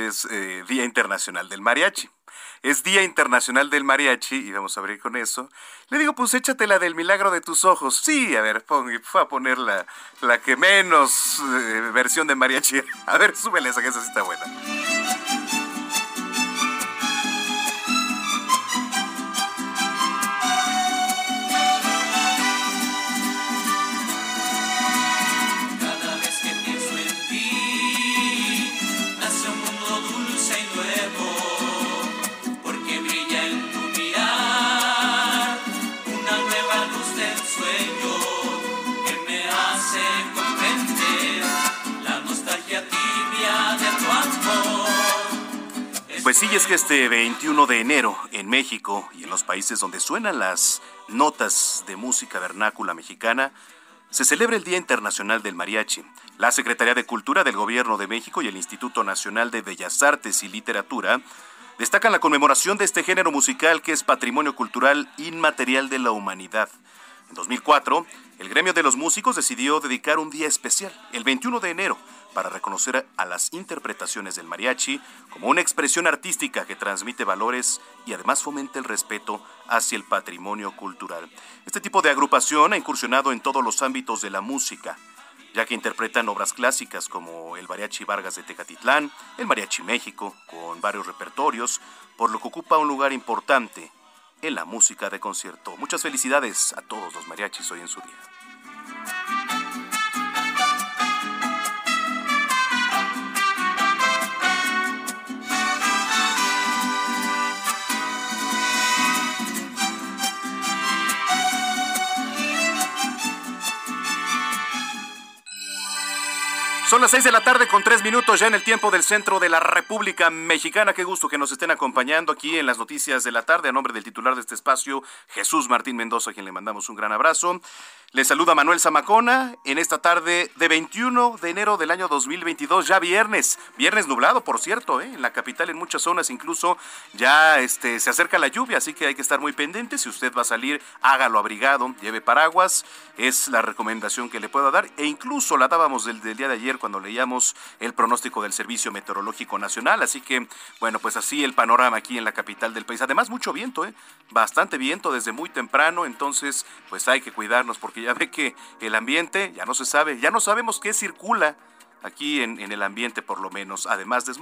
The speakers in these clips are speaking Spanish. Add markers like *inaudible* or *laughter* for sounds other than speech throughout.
Es eh, Día Internacional del Mariachi. Es Día Internacional del Mariachi y vamos a abrir con eso. Le digo, pues échate la del milagro de tus ojos. Sí, a ver, pon- fue a poner la, la que menos eh, versión de mariachi. *laughs* A ver, súbele esa que esa sí está buena. Sí, es que este 21 de enero en México y en los países donde suenan las notas de música vernácula mexicana, se celebra el Día Internacional del Mariachi. La Secretaría de Cultura del Gobierno de México y el Instituto Nacional de Bellas Artes y Literatura destacan la conmemoración de este género musical que es patrimonio cultural inmaterial de la humanidad. En 2004, el gremio de los músicos decidió dedicar un día especial, el 21 de enero, para reconocer a las interpretaciones del mariachi como una expresión artística que transmite valores y además fomenta el respeto hacia el patrimonio cultural. Este tipo de agrupación ha incursionado en todos los ámbitos de la música, ya que interpretan obras clásicas como el Mariachi Vargas de Tecatitlán, el Mariachi México, con varios repertorios, por lo que ocupa un lugar importante en la música de concierto. Muchas felicidades a todos los mariachis hoy en su día. Son las 6 de la tarde con 3 minutos ya en el tiempo del centro de la República Mexicana. Qué gusto que nos estén acompañando aquí en las noticias de la tarde. A nombre del titular de este espacio, Jesús Martín Mendoza, a quien le mandamos un gran abrazo. Le saluda Manuel Zamacona en esta tarde de 21 de enero del año 2022, ya viernes. Viernes nublado, por cierto, ¿eh? en la capital en muchas zonas incluso ya este, se acerca la lluvia, así que hay que estar muy pendiente. Si usted va a salir, hágalo abrigado, lleve paraguas. Es la recomendación que le puedo dar. E incluso la dábamos del, del día de ayer cuando leíamos el pronóstico del Servicio Meteorológico Nacional. Así que, bueno, pues así el panorama aquí en la capital del país. Además, mucho viento, ¿eh? bastante viento desde muy temprano. Entonces, pues hay que cuidarnos porque ya ve que el ambiente ya no se sabe, ya no sabemos qué circula aquí en, en el ambiente por lo menos, además de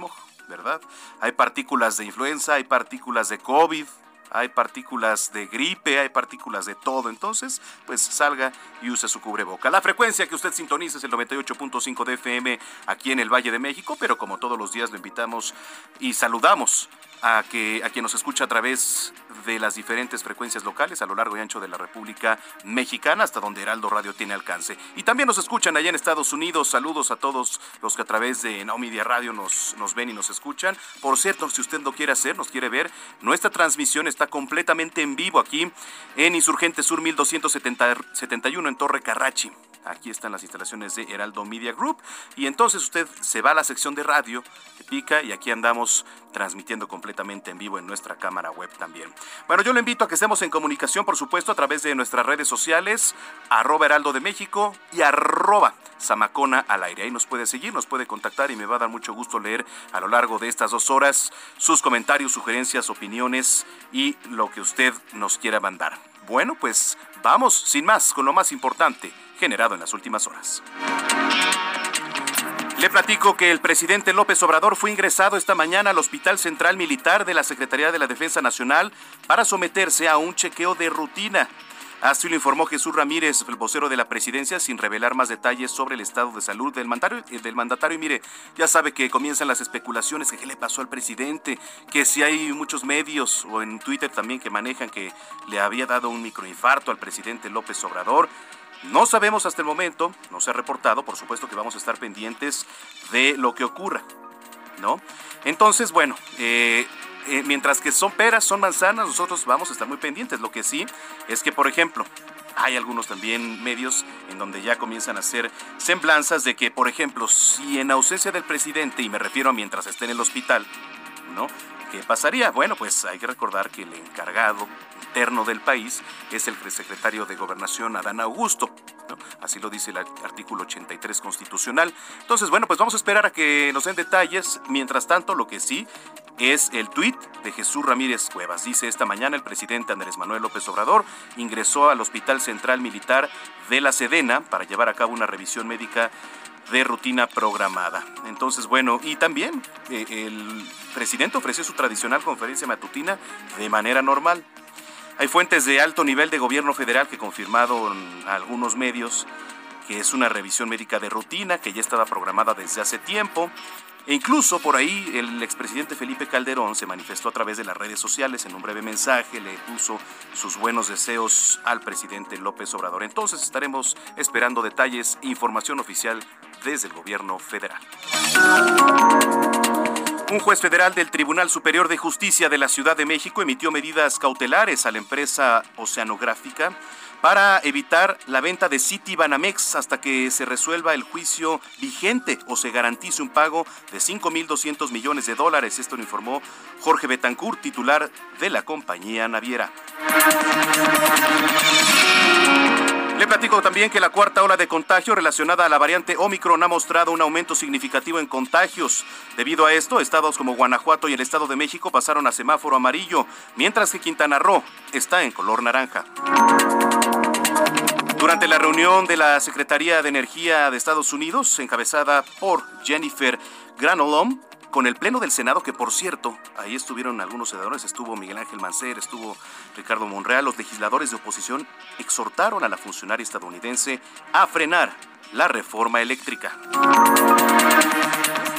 ¿verdad? Hay partículas de influenza, hay partículas de COVID, hay partículas de gripe, hay partículas de todo. Entonces, pues salga y use su cubreboca. La frecuencia que usted sintoniza es el 98.5 de FM aquí en el Valle de México, pero como todos los días lo invitamos y saludamos a, que, a quien nos escucha a través de las diferentes frecuencias locales a lo largo y ancho de la República Mexicana, hasta donde Heraldo Radio tiene alcance. Y también nos escuchan allá en Estados Unidos. Saludos a todos los que a través de Now Radio nos, nos ven y nos escuchan. Por cierto, si usted lo quiere hacer, nos quiere ver, nuestra transmisión está completamente en vivo aquí en Insurgente Sur 1271 en Torre Carrachi. Aquí están las instalaciones de Heraldo Media Group. Y entonces usted se va a la sección de radio, pica y aquí andamos transmitiendo completamente en vivo en nuestra cámara web también. Bueno, yo le invito a que estemos en comunicación, por supuesto, a través de nuestras redes sociales, arroba Heraldo de México y arroba Samacona al aire. Ahí nos puede seguir, nos puede contactar y me va a dar mucho gusto leer a lo largo de estas dos horas sus comentarios, sugerencias, opiniones y lo que usted nos quiera mandar. Bueno, pues vamos, sin más, con lo más importante generado en las últimas horas. Le platico que el presidente López Obrador fue ingresado esta mañana al Hospital Central Militar de la Secretaría de la Defensa Nacional para someterse a un chequeo de rutina. Así lo informó Jesús Ramírez, el vocero de la presidencia, sin revelar más detalles sobre el estado de salud del mandatario. Eh, del mandatario. Y mire, ya sabe que comienzan las especulaciones que qué le pasó al presidente, que si hay muchos medios o en Twitter también que manejan que le había dado un microinfarto al presidente López Obrador. No sabemos hasta el momento, no se ha reportado, por supuesto que vamos a estar pendientes de lo que ocurra, ¿no? Entonces, bueno, eh, eh, mientras que son peras, son manzanas, nosotros vamos a estar muy pendientes. Lo que sí es que, por ejemplo, hay algunos también medios en donde ya comienzan a hacer semblanzas de que, por ejemplo, si en ausencia del presidente, y me refiero a mientras esté en el hospital, ¿no? ¿Qué pasaría? Bueno, pues hay que recordar que el encargado interno del país es el secretario de Gobernación, Adán Augusto. Así lo dice el artículo 83 constitucional. Entonces, bueno, pues vamos a esperar a que nos den detalles. Mientras tanto, lo que sí es el tuit de Jesús Ramírez Cuevas. Dice esta mañana el presidente Andrés Manuel López Obrador ingresó al Hospital Central Militar de la Sedena para llevar a cabo una revisión médica de rutina programada. Entonces, bueno, y también eh, el presidente ofreció su tradicional conferencia matutina de manera normal. Hay fuentes de alto nivel de gobierno federal que confirmaron algunos medios que es una revisión médica de rutina que ya estaba programada desde hace tiempo. E incluso por ahí el expresidente Felipe Calderón se manifestó a través de las redes sociales en un breve mensaje, le puso sus buenos deseos al presidente López Obrador. Entonces estaremos esperando detalles e información oficial desde el gobierno federal. Un juez federal del Tribunal Superior de Justicia de la Ciudad de México emitió medidas cautelares a la empresa oceanográfica para evitar la venta de City Banamex hasta que se resuelva el juicio vigente o se garantice un pago de 5.200 millones de dólares. Esto lo informó Jorge Betancourt, titular de la compañía naviera. Platico también que la cuarta ola de contagio relacionada a la variante Omicron ha mostrado un aumento significativo en contagios. Debido a esto, estados como Guanajuato y el Estado de México pasaron a semáforo amarillo, mientras que Quintana Roo está en color naranja. Durante la reunión de la Secretaría de Energía de Estados Unidos, encabezada por Jennifer Granholm, con el Pleno del Senado, que por cierto, ahí estuvieron algunos senadores, estuvo Miguel Ángel Mancer, estuvo Ricardo Monreal, los legisladores de oposición exhortaron a la funcionaria estadounidense a frenar la reforma eléctrica.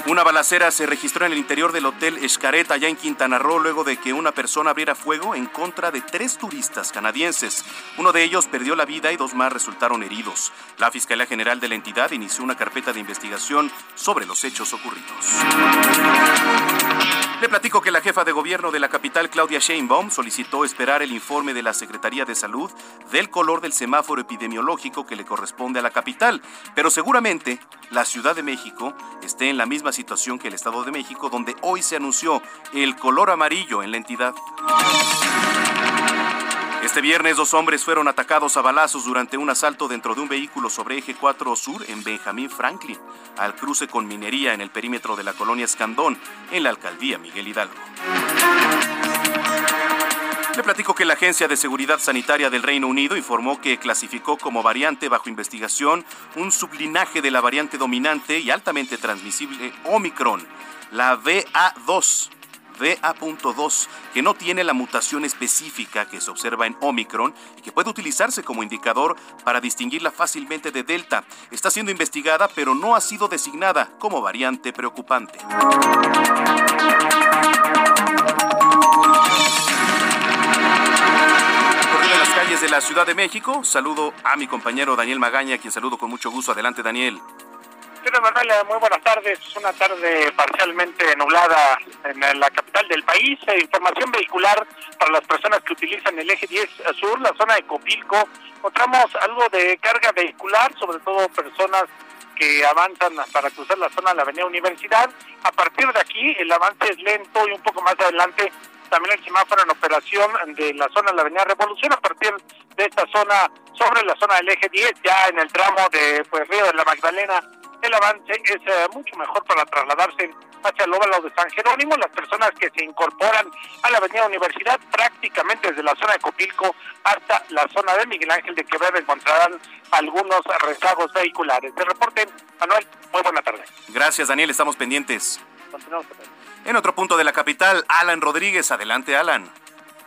Una balacera se registró en el interior del Hotel Escaret, allá en Quintana Roo, luego de que una persona abriera fuego en contra de tres turistas canadienses. Uno de ellos perdió la vida y dos más resultaron heridos. La Fiscalía General de la entidad inició una carpeta de investigación sobre los hechos ocurridos. Le platico que la jefa de gobierno de la capital, Claudia Sheinbaum, solicitó esperar el informe de la Secretaría de Salud del color del semáforo epidemiológico que le corresponde a la capital, pero seguramente la Ciudad de México esté en la misma situación que el Estado de México, donde hoy se anunció el color amarillo en la entidad. Este viernes dos hombres fueron atacados a balazos durante un asalto dentro de un vehículo sobre eje 4 Sur en Benjamín Franklin, al cruce con minería en el perímetro de la colonia Escandón, en la alcaldía Miguel Hidalgo. Le platico que la Agencia de Seguridad Sanitaria del Reino Unido informó que clasificó como variante bajo investigación un sublinaje de la variante dominante y altamente transmisible Omicron, la BA2 BA.2, que no tiene la mutación específica que se observa en Omicron y que puede utilizarse como indicador para distinguirla fácilmente de Delta. Está siendo investigada, pero no ha sido designada como variante preocupante calles de la Ciudad de México. Saludo a mi compañero Daniel Magaña, quien saludo con mucho gusto. Adelante, Daniel. Muy buenas tardes. Una tarde parcialmente nublada en la capital del país. Eh, información vehicular para las personas que utilizan el eje 10 sur, la zona de Copilco. Encontramos algo de carga vehicular, sobre todo personas que avanzan para cruzar la zona de la Avenida Universidad. A partir de aquí, el avance es lento y un poco más adelante también el semáforo en operación de la zona de la Avenida Revolución a partir de esta zona sobre la zona del eje 10, ya en el tramo de pues Río de la Magdalena, el avance es eh, mucho mejor para trasladarse hacia el óvalo de San Jerónimo. Las personas que se incorporan a la Avenida Universidad prácticamente desde la zona de Copilco hasta la zona de Miguel Ángel de Quevedo encontrarán algunos rezagos vehiculares. De reporte, Manuel, muy buena tarde. Gracias, Daniel, estamos pendientes. Continuamos. En otro punto de la capital, Alan Rodríguez. Adelante, Alan.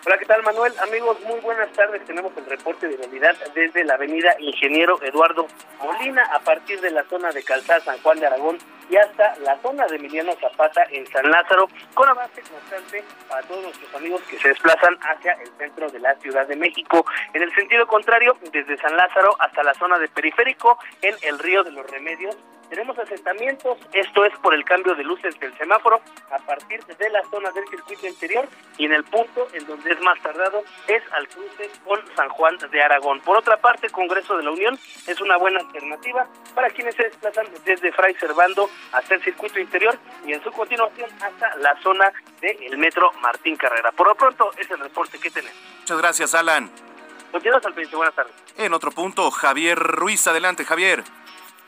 Hola, ¿qué tal, Manuel? Amigos, muy buenas tardes. Tenemos el reporte de realidad desde la avenida Ingeniero Eduardo Molina, a partir de la zona de Calzada San Juan de Aragón y hasta la zona de Emiliano Zapata en San Lázaro, con avance constante para todos nuestros amigos que se desplazan hacia el centro de la Ciudad de México. En el sentido contrario, desde San Lázaro hasta la zona de Periférico, en el Río de los Remedios, tenemos asentamientos, esto es por el cambio de luces del semáforo a partir de la zona del circuito interior y en el punto en donde es más tardado es al cruce con San Juan de Aragón. Por otra parte, Congreso de la Unión es una buena alternativa para quienes se desplazan desde Fray Servando hasta el circuito interior y en su continuación hasta la zona del metro Martín Carrera. Por lo pronto es el reporte que tenemos. Muchas gracias, Alan. Continuamos al. Buenas tardes. En otro punto, Javier Ruiz. Adelante, Javier.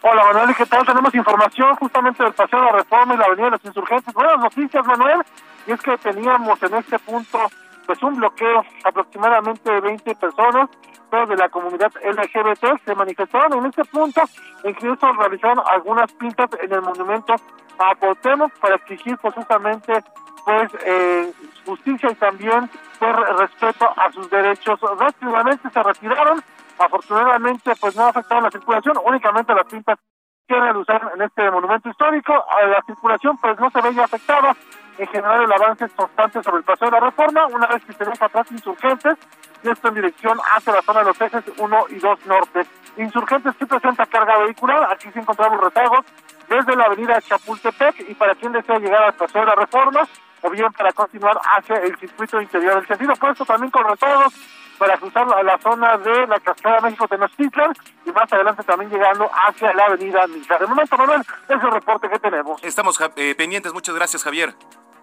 Hola Manuel, ¿qué tal? Tenemos información justamente del Paseo de la Reforma y la Avenida de los Insurgentes. Buenas noticias Manuel, y es que teníamos en este punto pues un bloqueo aproximadamente de 20 personas, todos de la comunidad LGBT se manifestaron en este punto, incluso realizaron algunas pintas en el monumento a Cuauhtémoc para exigir pues justamente pues eh, justicia y también pues respeto a sus derechos. Rápidamente se retiraron Afortunadamente, pues no afectaron la circulación, únicamente las pintas que realizaron en este monumento histórico. La circulación, pues no se veía afectada. En general, el avance es constante sobre el paseo de la reforma, una vez que se deja atrás insurgentes, y esto en dirección hacia la zona de los ejes 1 y 2 norte. Insurgentes que presenta carga vehicular, aquí se encontramos retagos desde la avenida Chapultepec y para quien desea llegar al paseo de la reforma, o bien para continuar hacia el circuito interior. El sentido puesto también con retagos para cruzar a la zona de la Cascada México Tenochtitlan y más adelante también llegando hacia la avenida Misa. De momento, Manuel, es el reporte que tenemos. Estamos eh, pendientes. Muchas gracias, Javier.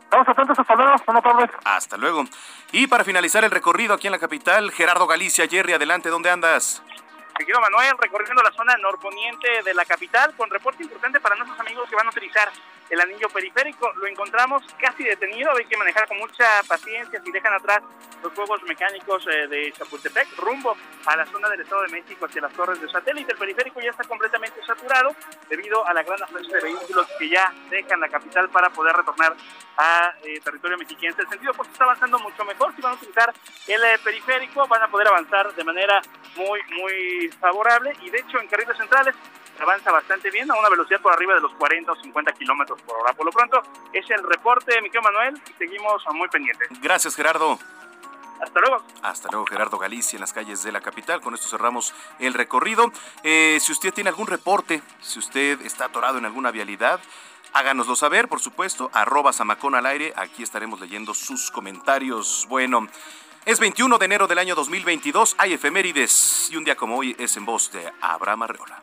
Estamos atentos, hasta luego, buenas tardes. Hasta luego. Y para finalizar el recorrido aquí en la capital, Gerardo Galicia, Jerry, adelante, ¿dónde andas? Seguido Manuel, recorriendo la zona norponiente de la capital, con reporte importante para nuestros amigos que van a utilizar el anillo periférico. Lo encontramos casi detenido, hay que manejar con mucha paciencia si dejan atrás los juegos mecánicos eh, de Chapultepec, rumbo a la zona del Estado de México hacia las torres de satélite. El periférico ya está completamente saturado debido a la gran afluencia de vehículos que ya dejan la capital para poder retornar a eh, territorio mexiquense. El sentido pues está avanzando mucho mejor. Si van a utilizar el eh, periférico, van a poder avanzar de manera muy, muy favorable y de hecho en carriles centrales avanza bastante bien a una velocidad por arriba de los 40 o 50 kilómetros por hora. Por lo pronto, es el reporte, mi Manuel, y seguimos muy pendientes. Gracias, Gerardo. Hasta luego. Hasta luego, Gerardo Galicia, en las calles de la capital. Con esto cerramos el recorrido. Eh, si usted tiene algún reporte, si usted está atorado en alguna vialidad, háganoslo saber, por supuesto. Arroba Samacón al aire. Aquí estaremos leyendo sus comentarios. Bueno. Es 21 de enero del año 2022, hay efemérides y un día como hoy es en voz de Abraham Arreola.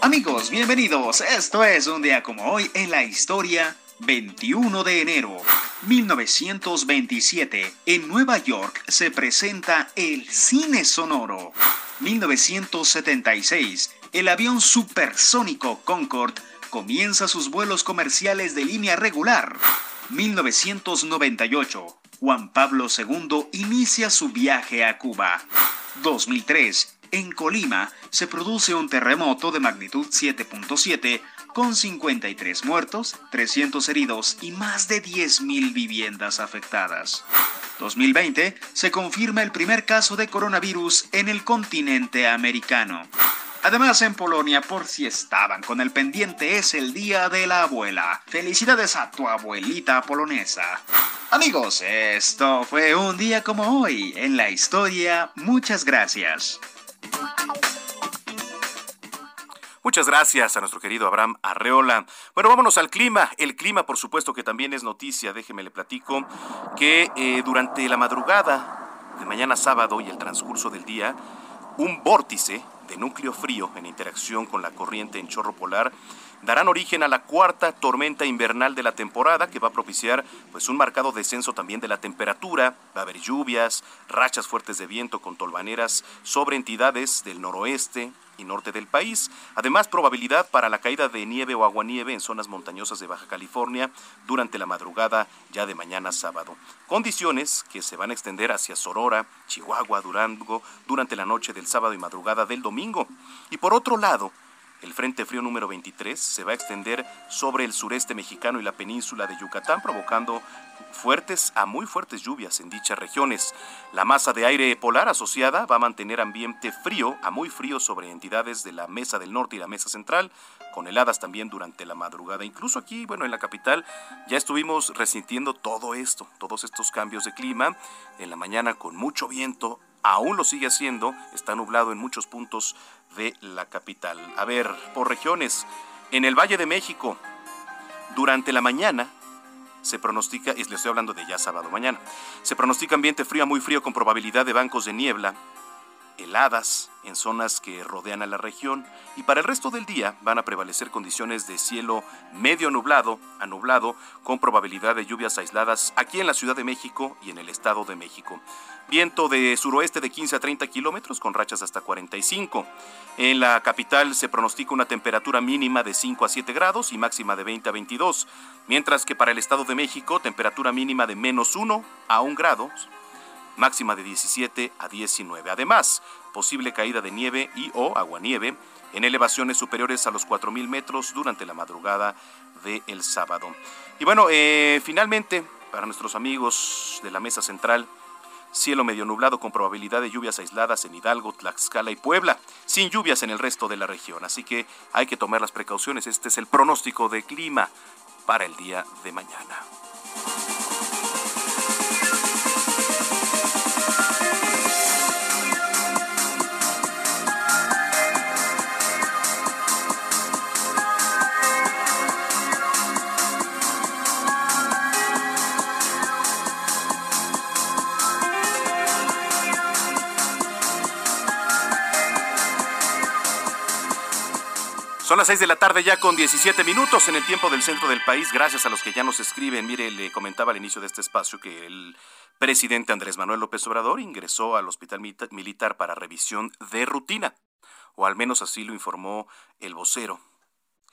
Amigos, bienvenidos. Esto es un día como hoy en la historia. 21 de enero 1927. En Nueva York se presenta el cine sonoro. 1976. El avión supersónico Concorde comienza sus vuelos comerciales de línea regular. 1998. Juan Pablo II inicia su viaje a Cuba. 2003 en Colima se produce un terremoto de magnitud 7.7 con 53 muertos, 300 heridos y más de 10.000 viviendas afectadas. 2020 se confirma el primer caso de coronavirus en el continente americano. Además, en Polonia, por si estaban con el pendiente, es el Día de la Abuela. Felicidades a tu abuelita polonesa. Amigos, esto fue un día como hoy en la historia. Muchas gracias. Muchas gracias a nuestro querido Abraham Arreola. Bueno, vámonos al clima. El clima, por supuesto, que también es noticia. Déjeme le platico que eh, durante la madrugada de mañana sábado y el transcurso del día, un vórtice de núcleo frío en interacción con la corriente en chorro polar darán origen a la cuarta tormenta invernal de la temporada que va a propiciar pues un marcado descenso también de la temperatura, va a haber lluvias, rachas fuertes de viento con tolvaneras sobre entidades del noroeste y norte del país. Además, probabilidad para la caída de nieve o aguanieve en zonas montañosas de Baja California durante la madrugada ya de mañana sábado. Condiciones que se van a extender hacia Sorora, Chihuahua, Durango durante la noche del sábado y madrugada del domingo. Y por otro lado, el Frente Frío número 23 se va a extender sobre el sureste mexicano y la península de Yucatán, provocando fuertes a muy fuertes lluvias en dichas regiones. La masa de aire polar asociada va a mantener ambiente frío a muy frío sobre entidades de la Mesa del Norte y la Mesa Central, con heladas también durante la madrugada. Incluso aquí, bueno, en la capital ya estuvimos resintiendo todo esto, todos estos cambios de clima. En la mañana con mucho viento, aún lo sigue haciendo, está nublado en muchos puntos de la capital. A ver, por regiones, en el Valle de México, durante la mañana se pronostica, y le estoy hablando de ya sábado mañana, se pronostica ambiente frío muy frío con probabilidad de bancos de niebla, heladas en zonas que rodean a la región y para el resto del día van a prevalecer condiciones de cielo medio nublado a nublado con probabilidad de lluvias aisladas aquí en la Ciudad de México y en el Estado de México. Viento de suroeste de 15 a 30 kilómetros con rachas hasta 45. En la capital se pronostica una temperatura mínima de 5 a 7 grados y máxima de 20 a 22, mientras que para el Estado de México temperatura mínima de menos 1 a 1 grado, máxima de 17 a 19. Además, posible caída de nieve y o aguanieve en elevaciones superiores a los 4.000 metros durante la madrugada del sábado. Y bueno, eh, finalmente, para nuestros amigos de la mesa central, Cielo medio nublado con probabilidad de lluvias aisladas en Hidalgo, Tlaxcala y Puebla, sin lluvias en el resto de la región. Así que hay que tomar las precauciones. Este es el pronóstico de clima para el día de mañana. Son las 6 de la tarde ya con 17 minutos en el tiempo del centro del país. Gracias a los que ya nos escriben. Mire, le comentaba al inicio de este espacio que el presidente Andrés Manuel López Obrador ingresó al hospital militar para revisión de rutina, o al menos así lo informó el vocero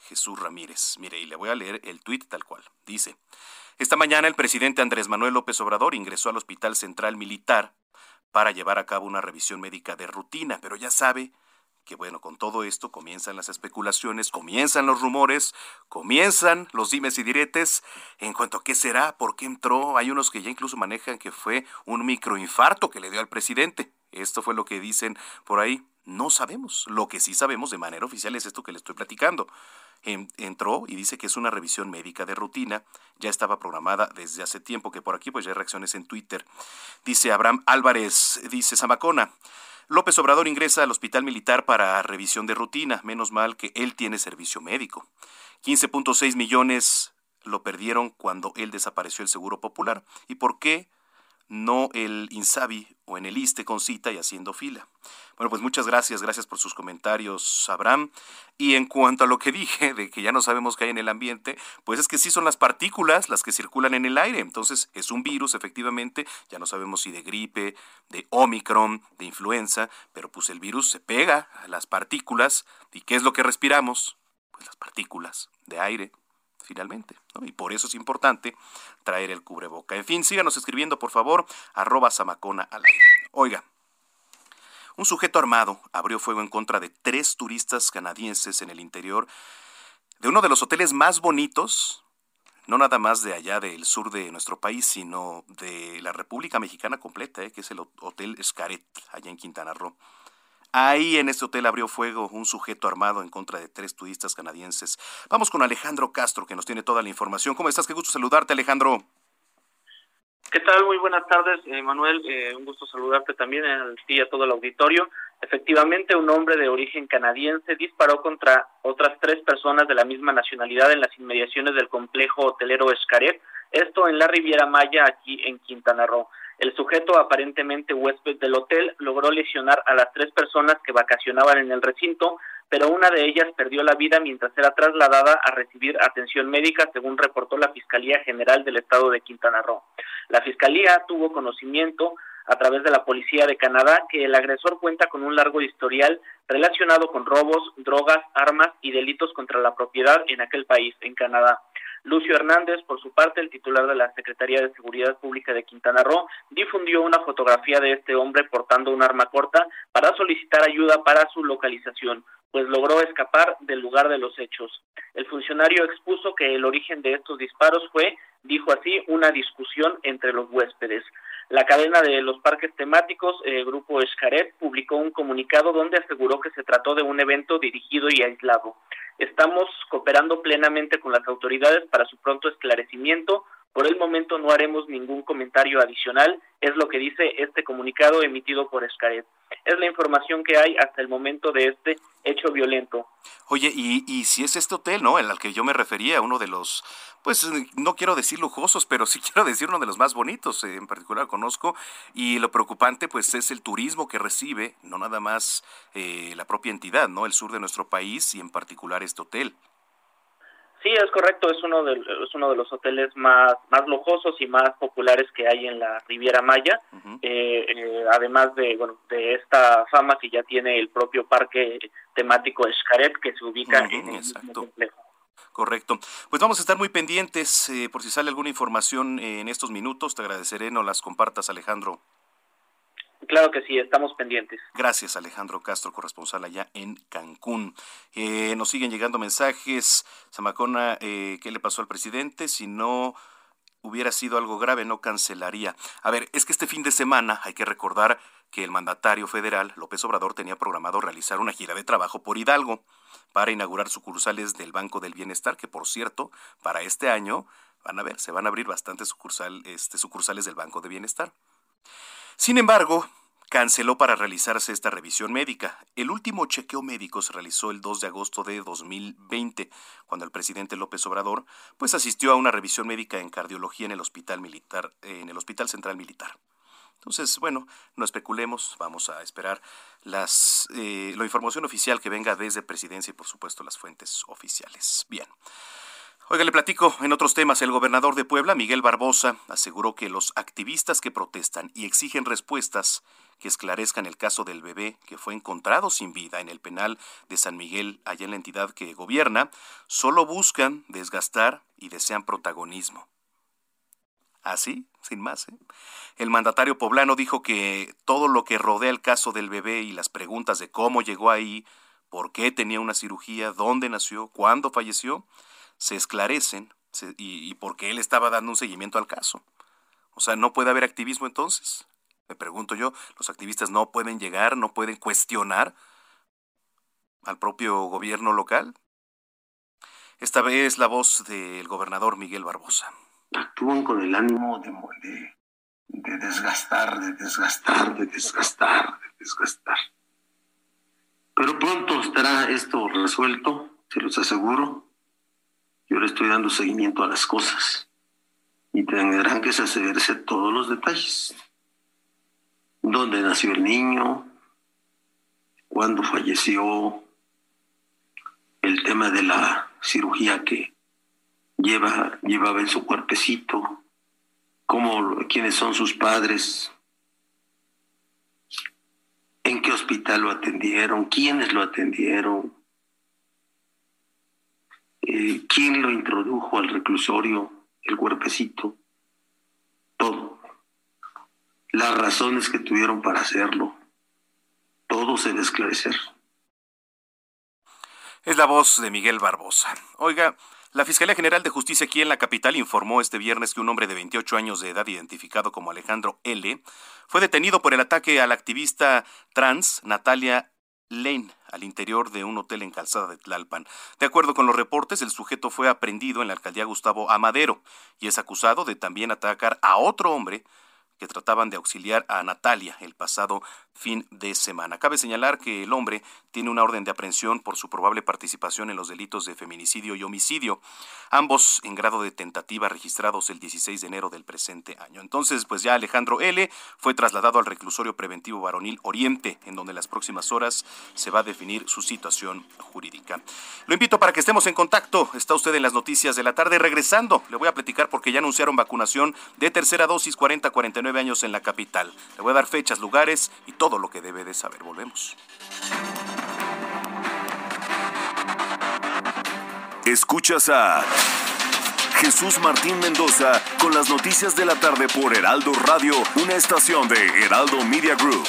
Jesús Ramírez. Mire, y le voy a leer el tuit tal cual. Dice, esta mañana el presidente Andrés Manuel López Obrador ingresó al Hospital Central Militar para llevar a cabo una revisión médica de rutina, pero ya sabe que bueno, con todo esto comienzan las especulaciones, comienzan los rumores, comienzan los dimes y diretes en cuanto a qué será, por qué entró. Hay unos que ya incluso manejan que fue un microinfarto que le dio al presidente. Esto fue lo que dicen por ahí. No sabemos. Lo que sí sabemos de manera oficial es esto que le estoy platicando. Entró y dice que es una revisión médica de rutina. Ya estaba programada desde hace tiempo, que por aquí pues ya hay reacciones en Twitter. Dice Abraham Álvarez, dice Zamacona. López Obrador ingresa al hospital militar para revisión de rutina. Menos mal que él tiene servicio médico. 15.6 millones lo perdieron cuando él desapareció el Seguro Popular. ¿Y por qué? No el Insabi o en el ISTE con cita y haciendo fila. Bueno, pues muchas gracias, gracias por sus comentarios, Abraham. Y en cuanto a lo que dije de que ya no sabemos qué hay en el ambiente, pues es que sí son las partículas las que circulan en el aire. Entonces es un virus, efectivamente, ya no sabemos si de gripe, de Omicron, de influenza, pero pues el virus se pega a las partículas. ¿Y qué es lo que respiramos? Pues las partículas de aire finalmente. Y por eso es importante traer el cubreboca. En fin, síganos escribiendo, por favor, arroba samacona al aire. Oiga, un sujeto armado abrió fuego en contra de tres turistas canadienses en el interior de uno de los hoteles más bonitos, no nada más de allá del sur de nuestro país, sino de la República Mexicana completa, ¿eh? que es el Hotel Escaret, allá en Quintana Roo. Ahí en este hotel abrió fuego un sujeto armado en contra de tres turistas canadienses. Vamos con Alejandro Castro, que nos tiene toda la información. ¿Cómo estás? Qué gusto saludarte, Alejandro. ¿Qué tal? Muy buenas tardes, eh, Manuel. Eh, un gusto saludarte también a ti y a todo el auditorio. Efectivamente, un hombre de origen canadiense disparó contra otras tres personas de la misma nacionalidad en las inmediaciones del complejo hotelero Escaret, esto en la Riviera Maya, aquí en Quintana Roo. El sujeto, aparentemente huésped del hotel, logró lesionar a las tres personas que vacacionaban en el recinto, pero una de ellas perdió la vida mientras era trasladada a recibir atención médica, según reportó la Fiscalía General del Estado de Quintana Roo. La Fiscalía tuvo conocimiento a través de la Policía de Canadá que el agresor cuenta con un largo historial relacionado con robos, drogas, armas y delitos contra la propiedad en aquel país, en Canadá. Lucio Hernández, por su parte, el titular de la Secretaría de Seguridad Pública de Quintana Roo, difundió una fotografía de este hombre portando un arma corta para solicitar ayuda para su localización, pues logró escapar del lugar de los hechos. El funcionario expuso que el origen de estos disparos fue, dijo así, una discusión entre los huéspedes. La cadena de los parques temáticos, el Grupo Escaret, publicó un comunicado donde aseguró que se trató de un evento dirigido y aislado. Estamos cooperando plenamente con las autoridades para su pronto esclarecimiento. Por el momento no haremos ningún comentario adicional, es lo que dice este comunicado emitido por Escaret. Es la información que hay hasta el momento de este hecho violento. Oye, y, si es este hotel, ¿no? El al que yo me refería, uno de los, pues no quiero decir lujosos, pero sí *laughs* quiero decir uno de los más bonitos, eh, en particular conozco, y lo preocupante pues es el turismo que recibe, no nada más eh, la propia entidad, ¿no? El sur de nuestro país y en particular este hotel. Sí, es correcto, es uno de, es uno de los hoteles más, más lujosos y más populares que hay en la Riviera Maya, eh, eh, además de, bueno, de esta fama que ya tiene el propio parque temático Escaret que se ubica en el complejo. Correcto. Pues vamos a estar muy pendientes eh, por si sale alguna información en estos minutos. Te agradeceré, no las compartas, Alejandro. Claro que sí, estamos pendientes. Gracias, Alejandro Castro, corresponsal allá en Cancún. Eh, nos siguen llegando mensajes. Zamacona, eh, ¿qué le pasó al presidente? Si no hubiera sido algo grave, no cancelaría. A ver, es que este fin de semana hay que recordar que el mandatario federal, López Obrador, tenía programado realizar una gira de trabajo por Hidalgo para inaugurar sucursales del Banco del Bienestar, que por cierto, para este año van a ver, se van a abrir bastantes sucursal, este, sucursales del Banco de Bienestar. Sin embargo, canceló para realizarse esta revisión médica. El último chequeo médico se realizó el 2 de agosto de 2020, cuando el presidente López Obrador pues asistió a una revisión médica en cardiología en el Hospital Militar en el Hospital Central Militar. Entonces, bueno, no especulemos, vamos a esperar las, eh, la información oficial que venga desde presidencia y por supuesto las fuentes oficiales. Bien. Oiga, le platico en otros temas. El gobernador de Puebla, Miguel Barbosa, aseguró que los activistas que protestan y exigen respuestas que esclarezcan el caso del bebé que fue encontrado sin vida en el penal de San Miguel, allá en la entidad que gobierna, solo buscan desgastar y desean protagonismo. Así, sin más. ¿eh? El mandatario poblano dijo que todo lo que rodea el caso del bebé y las preguntas de cómo llegó ahí, por qué tenía una cirugía, dónde nació, cuándo falleció, se esclarecen y, porque él estaba dando un seguimiento al caso. O sea, ¿no puede haber activismo entonces? Me pregunto yo, ¿los activistas no pueden llegar, no pueden cuestionar al propio gobierno local? Esta vez la voz del gobernador Miguel Barbosa. Actúan con el ánimo de, de, de desgastar, de desgastar, de desgastar, de desgastar. Pero pronto estará esto resuelto, se los aseguro. Yo le estoy dando seguimiento a las cosas y tendrán que saberse todos los detalles. ¿Dónde nació el niño? ¿Cuándo falleció? El tema de la cirugía que lleva, llevaba en su cuerpecito. ¿Cómo, ¿Quiénes son sus padres? ¿En qué hospital lo atendieron? ¿Quiénes lo atendieron? Eh, quién lo introdujo al reclusorio, el cuerpecito, todo. Las razones que tuvieron para hacerlo, todo se debe esclarecer. Es la voz de Miguel Barbosa. Oiga, la Fiscalía General de Justicia aquí en la capital informó este viernes que un hombre de 28 años de edad, identificado como Alejandro L., fue detenido por el ataque a la activista trans Natalia Lane al interior de un hotel en Calzada de Tlalpan. De acuerdo con los reportes, el sujeto fue aprendido en la alcaldía Gustavo Amadero y es acusado de también atacar a otro hombre que trataban de auxiliar a Natalia el pasado fin de semana. Cabe señalar que el hombre tiene una orden de aprehensión por su probable participación en los delitos de feminicidio y homicidio, ambos en grado de tentativa registrados el 16 de enero del presente año. Entonces, pues ya Alejandro L. fue trasladado al reclusorio preventivo varonil Oriente, en donde en las próximas horas se va a definir su situación jurídica. Lo invito para que estemos en contacto. Está usted en las noticias de la tarde. Regresando, le voy a platicar porque ya anunciaron vacunación de tercera dosis 40-49 años en la capital. Le voy a dar fechas, lugares y todo lo que debe de saber. Volvemos. Escuchas a Jesús Martín Mendoza con las noticias de la tarde por Heraldo Radio, una estación de Heraldo Media Group.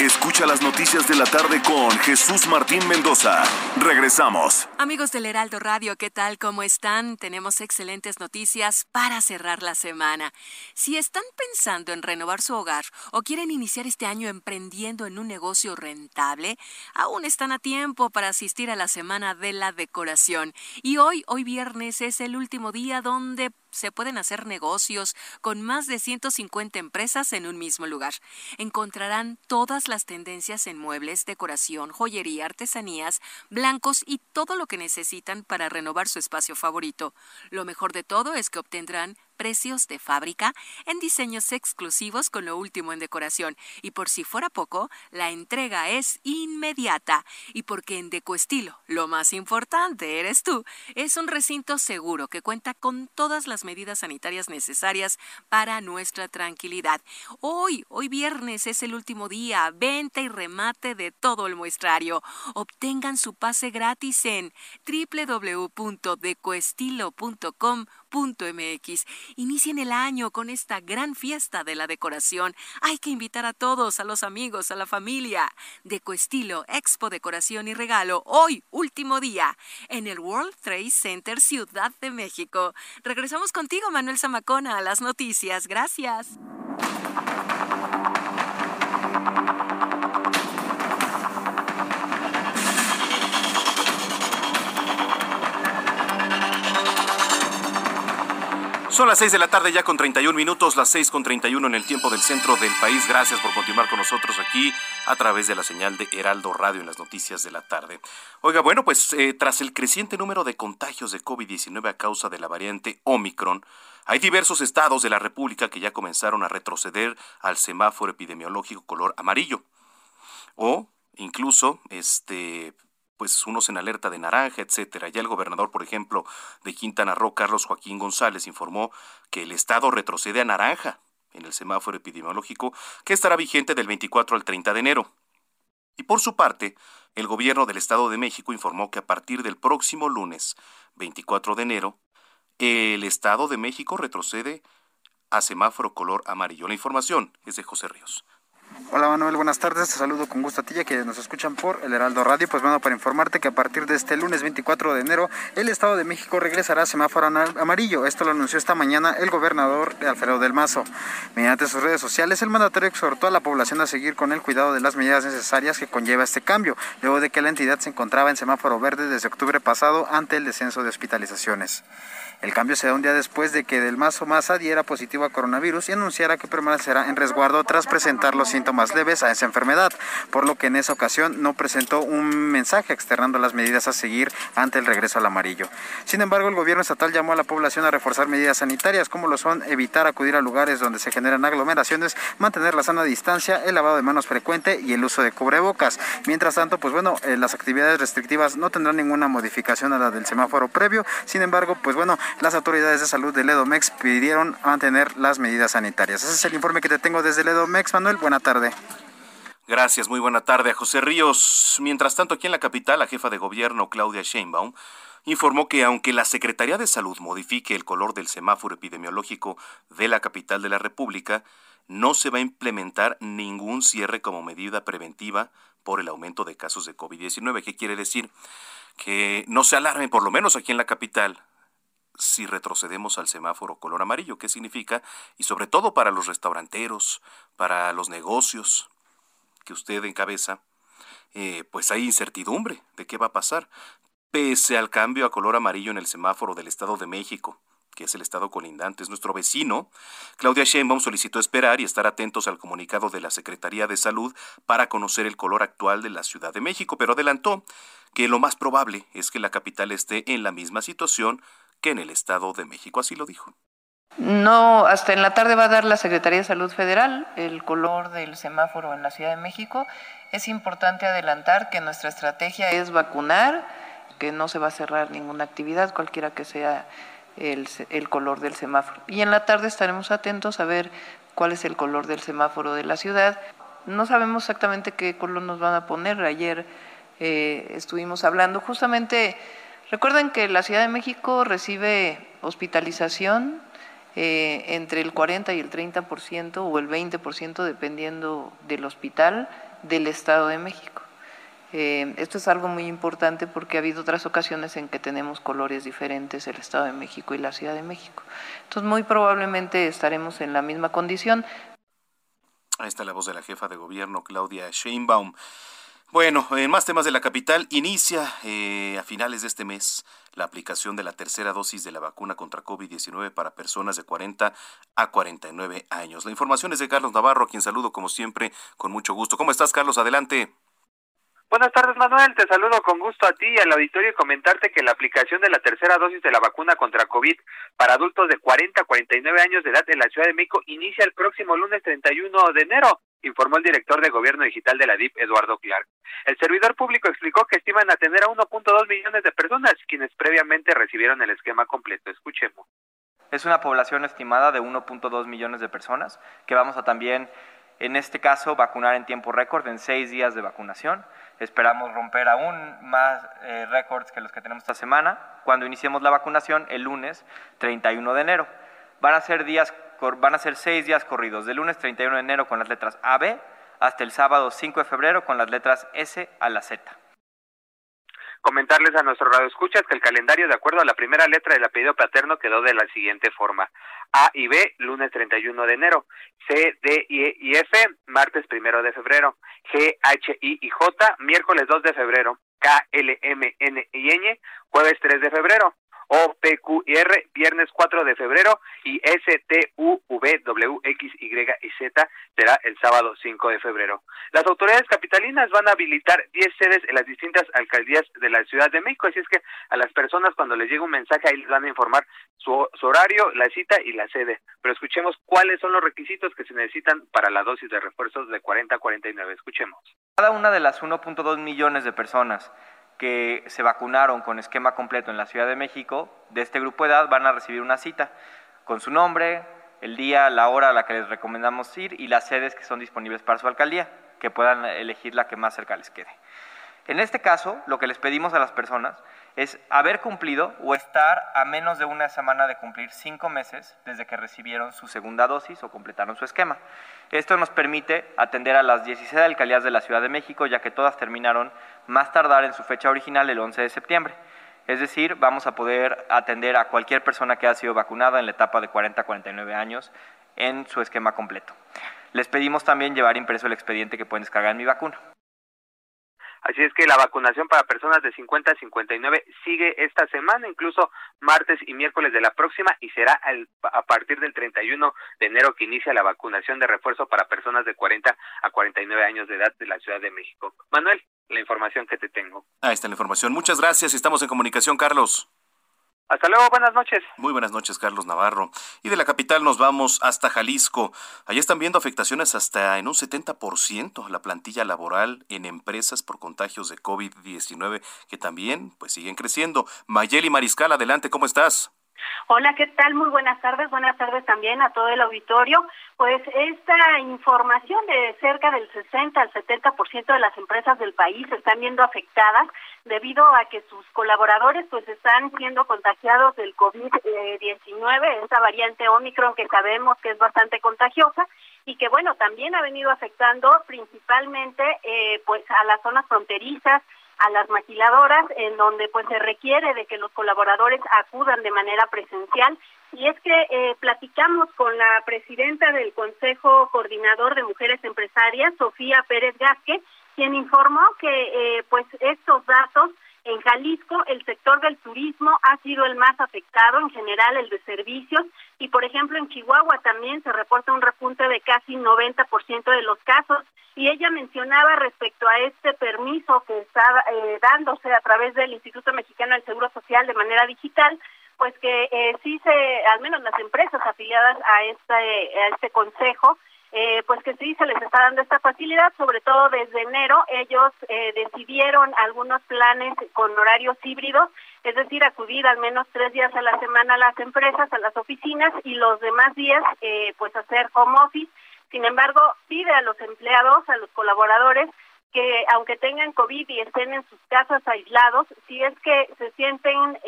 Escucha las noticias de la tarde con Jesús Martín Mendoza. Regresamos. Amigos del Heraldo Radio, ¿qué tal? ¿Cómo están? Tenemos excelentes noticias para cerrar la semana. Si están pensando en renovar su hogar o quieren iniciar este año emprendiendo en un negocio rentable, aún están a tiempo para asistir a la Semana de la Decoración. Y hoy, hoy viernes, es el último día donde se pueden hacer negocios con más de 150 empresas en un mismo lugar. Encontrarán todas las tendencias en muebles, decoración, joyería, artesanías, blancos y todo lo que necesitan para renovar su espacio favorito. Lo mejor de todo es que obtendrán precios de fábrica en diseños exclusivos con lo último en decoración. Y por si fuera poco, la entrega es inmediata. Y porque en Decoestilo, lo más importante eres tú, es un recinto seguro que cuenta con todas las medidas sanitarias necesarias para nuestra tranquilidad. Hoy, hoy viernes es el último día, venta y remate de todo el muestrario. Obtengan su pase gratis en www.decoestilo.com MX. Inicien el año con esta gran fiesta de la decoración. Hay que invitar a todos, a los amigos, a la familia. Decoestilo, Expo Decoración y Regalo, hoy, último día, en el World Trade Center Ciudad de México. Regresamos contigo, Manuel Zamacona, a las noticias. Gracias. Son las 6 de la tarde ya con 31 minutos, las 6 con 31 en el tiempo del centro del país. Gracias por continuar con nosotros aquí a través de la señal de Heraldo Radio en las noticias de la tarde. Oiga, bueno, pues eh, tras el creciente número de contagios de COVID-19 a causa de la variante Omicron, hay diversos estados de la República que ya comenzaron a retroceder al semáforo epidemiológico color amarillo. O incluso este pues unos en alerta de naranja, etcétera. Ya el gobernador, por ejemplo, de Quintana Roo, Carlos Joaquín González, informó que el estado retrocede a naranja en el semáforo epidemiológico que estará vigente del 24 al 30 de enero. Y por su parte, el gobierno del Estado de México informó que a partir del próximo lunes 24 de enero, el Estado de México retrocede a semáforo color amarillo. La información es de José Ríos. Hola Manuel, buenas tardes. Te saludo con gusto a ti que nos escuchan por el Heraldo Radio. Pues bueno, para informarte que a partir de este lunes 24 de enero, el Estado de México regresará a semáforo amarillo. Esto lo anunció esta mañana el gobernador Alfredo del Mazo. Mediante sus redes sociales, el mandatario exhortó a la población a seguir con el cuidado de las medidas necesarias que conlleva este cambio, luego de que la entidad se encontraba en semáforo verde desde octubre pasado ante el descenso de hospitalizaciones. El cambio se da un día después de que Del Mazo Maza diera positivo a coronavirus y anunciara que permanecerá en resguardo tras presentar los síntomas leves a esa enfermedad, por lo que en esa ocasión no presentó un mensaje externando las medidas a seguir ante el regreso al amarillo. Sin embargo, el gobierno estatal llamó a la población a reforzar medidas sanitarias como lo son evitar acudir a lugares donde se generan aglomeraciones, mantener la sana distancia, el lavado de manos frecuente y el uso de cubrebocas. Mientras tanto, pues bueno, eh, las actividades restrictivas no tendrán ninguna modificación a la del semáforo previo. Sin embargo, pues bueno, las autoridades de salud del EDOMEX pidieron mantener las medidas sanitarias. Ese es el informe que te tengo desde el EDOMEX, Manuel. Buena tarde. Gracias, muy buena tarde a José Ríos. Mientras tanto, aquí en la capital, la jefa de gobierno, Claudia Sheinbaum, informó que aunque la Secretaría de Salud modifique el color del semáforo epidemiológico de la capital de la República, no se va a implementar ningún cierre como medida preventiva por el aumento de casos de COVID-19. ¿Qué quiere decir? Que no se alarmen, por lo menos aquí en la capital, si retrocedemos al semáforo color amarillo. ¿Qué significa? Y sobre todo para los restauranteros, para los negocios que usted encabeza, eh, pues hay incertidumbre de qué va a pasar, pese al cambio a color amarillo en el semáforo del Estado de México que es el estado colindante, es nuestro vecino, Claudia Sheinbaum solicitó esperar y estar atentos al comunicado de la Secretaría de Salud para conocer el color actual de la Ciudad de México, pero adelantó que lo más probable es que la capital esté en la misma situación que en el Estado de México, así lo dijo. No, hasta en la tarde va a dar la Secretaría de Salud Federal el color del semáforo en la Ciudad de México. Es importante adelantar que nuestra estrategia es vacunar, que no se va a cerrar ninguna actividad, cualquiera que sea el, el color del semáforo. Y en la tarde estaremos atentos a ver cuál es el color del semáforo de la ciudad. No sabemos exactamente qué color nos van a poner. Ayer eh, estuvimos hablando justamente, recuerden que la Ciudad de México recibe hospitalización eh, entre el 40 y el 30% o el 20% dependiendo del hospital del Estado de México. Eh, esto es algo muy importante porque ha habido otras ocasiones en que tenemos colores diferentes el Estado de México y la Ciudad de México. Entonces, muy probablemente estaremos en la misma condición. Ahí está la voz de la jefa de gobierno, Claudia Sheinbaum. Bueno, en más temas de la capital, inicia eh, a finales de este mes la aplicación de la tercera dosis de la vacuna contra COVID-19 para personas de 40 a 49 años. La información es de Carlos Navarro, a quien saludo como siempre con mucho gusto. ¿Cómo estás, Carlos? Adelante. Buenas tardes, Manuel. Te saludo con gusto a ti y al auditorio y comentarte que la aplicación de la tercera dosis de la vacuna contra COVID para adultos de 40 a 49 años de edad en la Ciudad de México inicia el próximo lunes 31 de enero, informó el director de Gobierno Digital de la DIP, Eduardo Clark. El servidor público explicó que estiman atender a 1.2 millones de personas, quienes previamente recibieron el esquema completo. Escuchemos. Es una población estimada de 1.2 millones de personas que vamos a también, en este caso, vacunar en tiempo récord, en seis días de vacunación. Esperamos romper aún más eh, récords que los que tenemos esta semana cuando iniciemos la vacunación el lunes 31 de enero. Van a ser días van a ser seis días corridos, del lunes 31 de enero con las letras AB hasta el sábado 5 de febrero con las letras S a la Z. Comentarles a nuestro radio escuchas que el calendario, de acuerdo a la primera letra del apellido paterno, quedó de la siguiente forma. A y B, lunes 31 de enero. C, D y F, martes 1 de febrero. G, H, I y J, miércoles 2 de febrero. K, L, M, N y N, jueves 3 de febrero. O, P, Q y R, viernes 4 de febrero, y S, T, U, V, W, X, Y y Z será el sábado 5 de febrero. Las autoridades capitalinas van a habilitar 10 sedes en las distintas alcaldías de la Ciudad de México, así es que a las personas cuando les llegue un mensaje ahí les van a informar su, su horario, la cita y la sede. Pero escuchemos cuáles son los requisitos que se necesitan para la dosis de refuerzos de 40 a 49. Escuchemos. Cada una de las 1.2 millones de personas que se vacunaron con esquema completo en la Ciudad de México, de este grupo de edad, van a recibir una cita con su nombre, el día, la hora a la que les recomendamos ir y las sedes que son disponibles para su alcaldía, que puedan elegir la que más cerca les quede. En este caso, lo que les pedimos a las personas es haber cumplido o estar a menos de una semana de cumplir cinco meses desde que recibieron su segunda dosis o completaron su esquema. Esto nos permite atender a las 16 alcaldías de la Ciudad de México, ya que todas terminaron más tardar en su fecha original el 11 de septiembre. Es decir, vamos a poder atender a cualquier persona que ha sido vacunada en la etapa de 40 a 49 años en su esquema completo. Les pedimos también llevar impreso el expediente que pueden descargar en mi vacuna. Así es que la vacunación para personas de 50 a 59 sigue esta semana, incluso martes y miércoles de la próxima, y será a partir del 31 de enero que inicia la vacunación de refuerzo para personas de 40 a 49 años de edad de la Ciudad de México. Manuel, la información que te tengo. Ahí está la información. Muchas gracias. Estamos en comunicación, Carlos. Hasta luego, buenas noches. Muy buenas noches, Carlos Navarro. Y de la capital nos vamos hasta Jalisco. Allá están viendo afectaciones hasta en un 70% la plantilla laboral en empresas por contagios de COVID-19 que también pues siguen creciendo. Mayeli Mariscal, adelante, ¿cómo estás? Hola, ¿qué tal? Muy buenas tardes. Buenas tardes también a todo el auditorio. Pues esta información de cerca del 60 al 70% de las empresas del país se están viendo afectadas debido a que sus colaboradores pues están siendo contagiados del COVID-19, esa variante Omicron que sabemos que es bastante contagiosa y que bueno, también ha venido afectando principalmente eh, pues a las zonas fronterizas, a las maquiladoras en donde pues se requiere de que los colaboradores acudan de manera presencial y es que eh, platicamos con la presidenta del Consejo Coordinador de Mujeres Empresarias, Sofía Pérez Gasque, quien informó que eh, pues estos datos en Jalisco, el sector del turismo ha sido el más afectado, en general el de servicios, y por ejemplo en Chihuahua también se reporta un repunte de casi 90% de los casos. Y ella mencionaba respecto a este permiso que está eh, dándose a través del Instituto Mexicano del Seguro Social de manera digital, pues que eh, sí se, al menos las empresas afiliadas a este, a este consejo, eh, pues que sí se les está dando esta facilidad, sobre todo desde enero ellos eh, decidieron algunos planes con horarios híbridos, es decir, acudir al menos tres días a la semana a las empresas, a las oficinas y los demás días eh, pues hacer home office. Sin embargo, pide a los empleados, a los colaboradores, que aunque tengan COVID y estén en sus casas aislados, si es que se sienten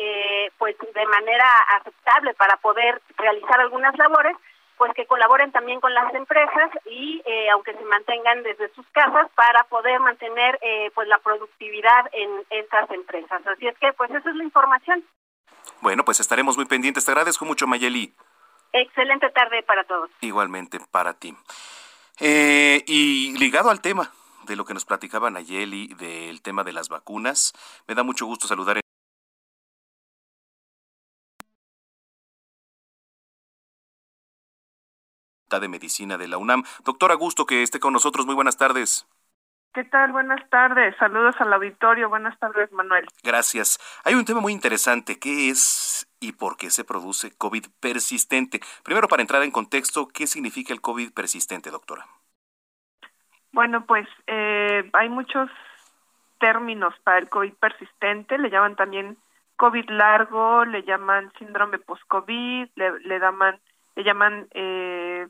pues de manera aceptable para poder realizar algunas labores, pues que colaboren también con las empresas y eh, aunque se mantengan desde sus casas para poder mantener eh, pues la productividad en estas empresas. Así es que pues esa es la información. Bueno, pues estaremos muy pendientes. Te agradezco mucho, Mayeli. Excelente tarde para todos. Igualmente para ti. Eh, y ligado al tema de lo que nos platicaba Nayeli del tema de las vacunas, me da mucho gusto saludar de Medicina de la UNAM. Doctor Augusto, que esté con nosotros. Muy buenas tardes. ¿Qué tal? Buenas tardes. Saludos al auditorio. Buenas tardes, Manuel. Gracias. Hay un tema muy interesante. ¿Qué es y por qué se produce COVID persistente? Primero, para entrar en contexto, ¿qué significa el COVID persistente, doctora? Bueno, pues eh, hay muchos términos para el COVID persistente. Le llaman también COVID largo, le llaman síndrome post-COVID, le, le llaman le llaman eh,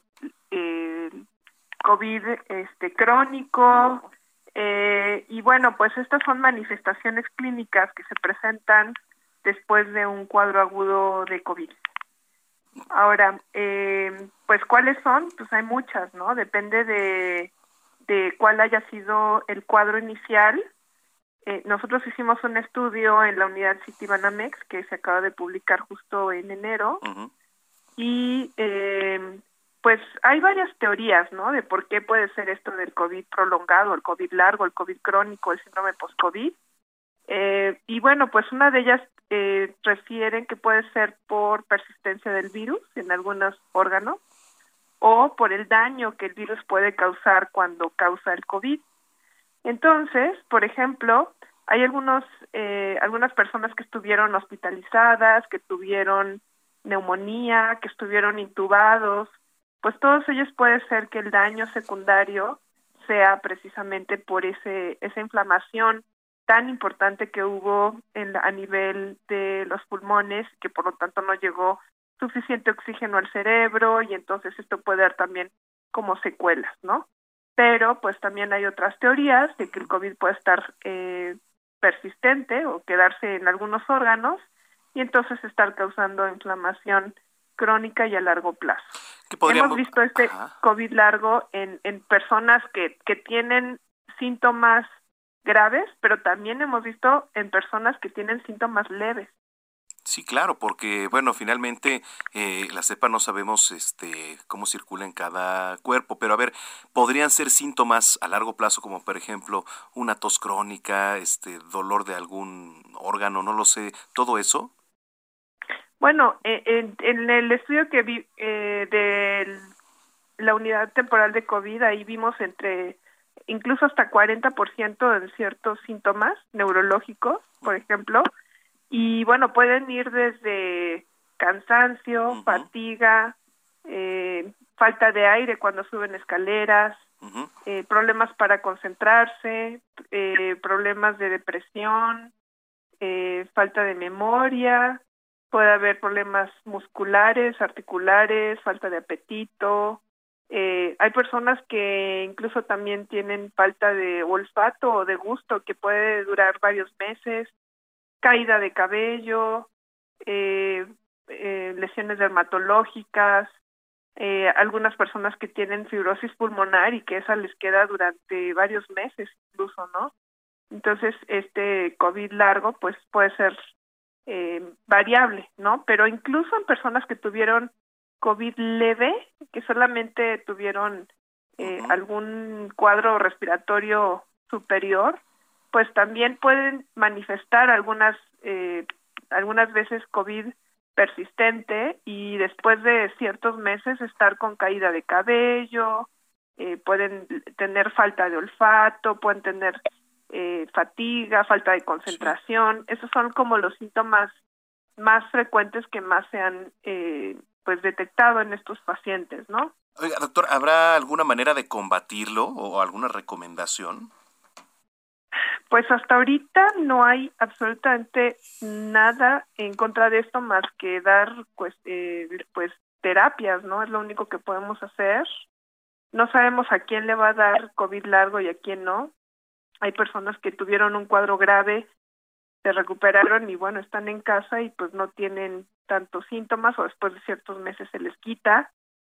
eh, COVID este, crónico. Eh, y bueno, pues estas son manifestaciones clínicas que se presentan después de un cuadro agudo de COVID. Ahora, eh, pues cuáles son, pues hay muchas, ¿no? Depende de, de cuál haya sido el cuadro inicial. Eh, nosotros hicimos un estudio en la unidad Citibanamex que se acaba de publicar justo en enero y eh, pues hay varias teorías, ¿no? De por qué puede ser esto del COVID prolongado, el COVID largo, el COVID crónico, el síndrome post-COVID. Eh, y bueno, pues una de ellas eh, refieren que puede ser por persistencia del virus en algunos órganos o por el daño que el virus puede causar cuando causa el COVID. Entonces, por ejemplo, hay algunos, eh, algunas personas que estuvieron hospitalizadas, que tuvieron neumonía, que estuvieron intubados, pues todos ellos puede ser que el daño secundario sea precisamente por ese esa inflamación tan importante que hubo en, a nivel de los pulmones, que por lo tanto no llegó suficiente oxígeno al cerebro y entonces esto puede dar también como secuelas, ¿no? Pero pues también hay otras teorías de que el COVID puede estar eh, persistente o quedarse en algunos órganos y entonces estar causando inflamación crónica y a largo plazo. Hemos visto este COVID largo en, en personas que, que tienen síntomas graves, pero también hemos visto en personas que tienen síntomas leves. Sí, claro, porque bueno, finalmente eh, la cepa no sabemos este cómo circula en cada cuerpo, pero a ver, podrían ser síntomas a largo plazo como por ejemplo una tos crónica, este dolor de algún órgano, no lo sé, todo eso. Bueno, en, en el estudio que vi eh, de la unidad temporal de COVID, ahí vimos entre incluso hasta 40% de ciertos síntomas neurológicos, por ejemplo, y bueno, pueden ir desde cansancio, fatiga, eh, falta de aire cuando suben escaleras, eh, problemas para concentrarse, eh, problemas de depresión, eh, falta de memoria, puede haber problemas musculares, articulares, falta de apetito. Eh, hay personas que incluso también tienen falta de olfato o de gusto que puede durar varios meses, caída de cabello, eh, eh, lesiones dermatológicas, eh, algunas personas que tienen fibrosis pulmonar y que esa les queda durante varios meses incluso, ¿no? Entonces, este COVID largo, pues puede ser eh, variable, ¿no? Pero incluso en personas que tuvieron COVID leve, que solamente tuvieron eh, algún cuadro respiratorio superior, pues también pueden manifestar algunas eh, algunas veces COVID persistente y después de ciertos meses estar con caída de cabello, eh, pueden tener falta de olfato, pueden tener eh, fatiga, falta de concentración. Esos son como los síntomas más frecuentes que más se han eh, pues detectado en estos pacientes, ¿no? Oiga, doctor, ¿habrá alguna manera de combatirlo o alguna recomendación? Pues hasta ahorita no hay absolutamente nada en contra de esto más que dar pues eh, pues terapias, ¿no? Es lo único que podemos hacer. No sabemos a quién le va a dar COVID largo y a quién no. Hay personas que tuvieron un cuadro grave, se recuperaron y bueno, están en casa y pues no tienen tantos síntomas o después de ciertos meses se les quita.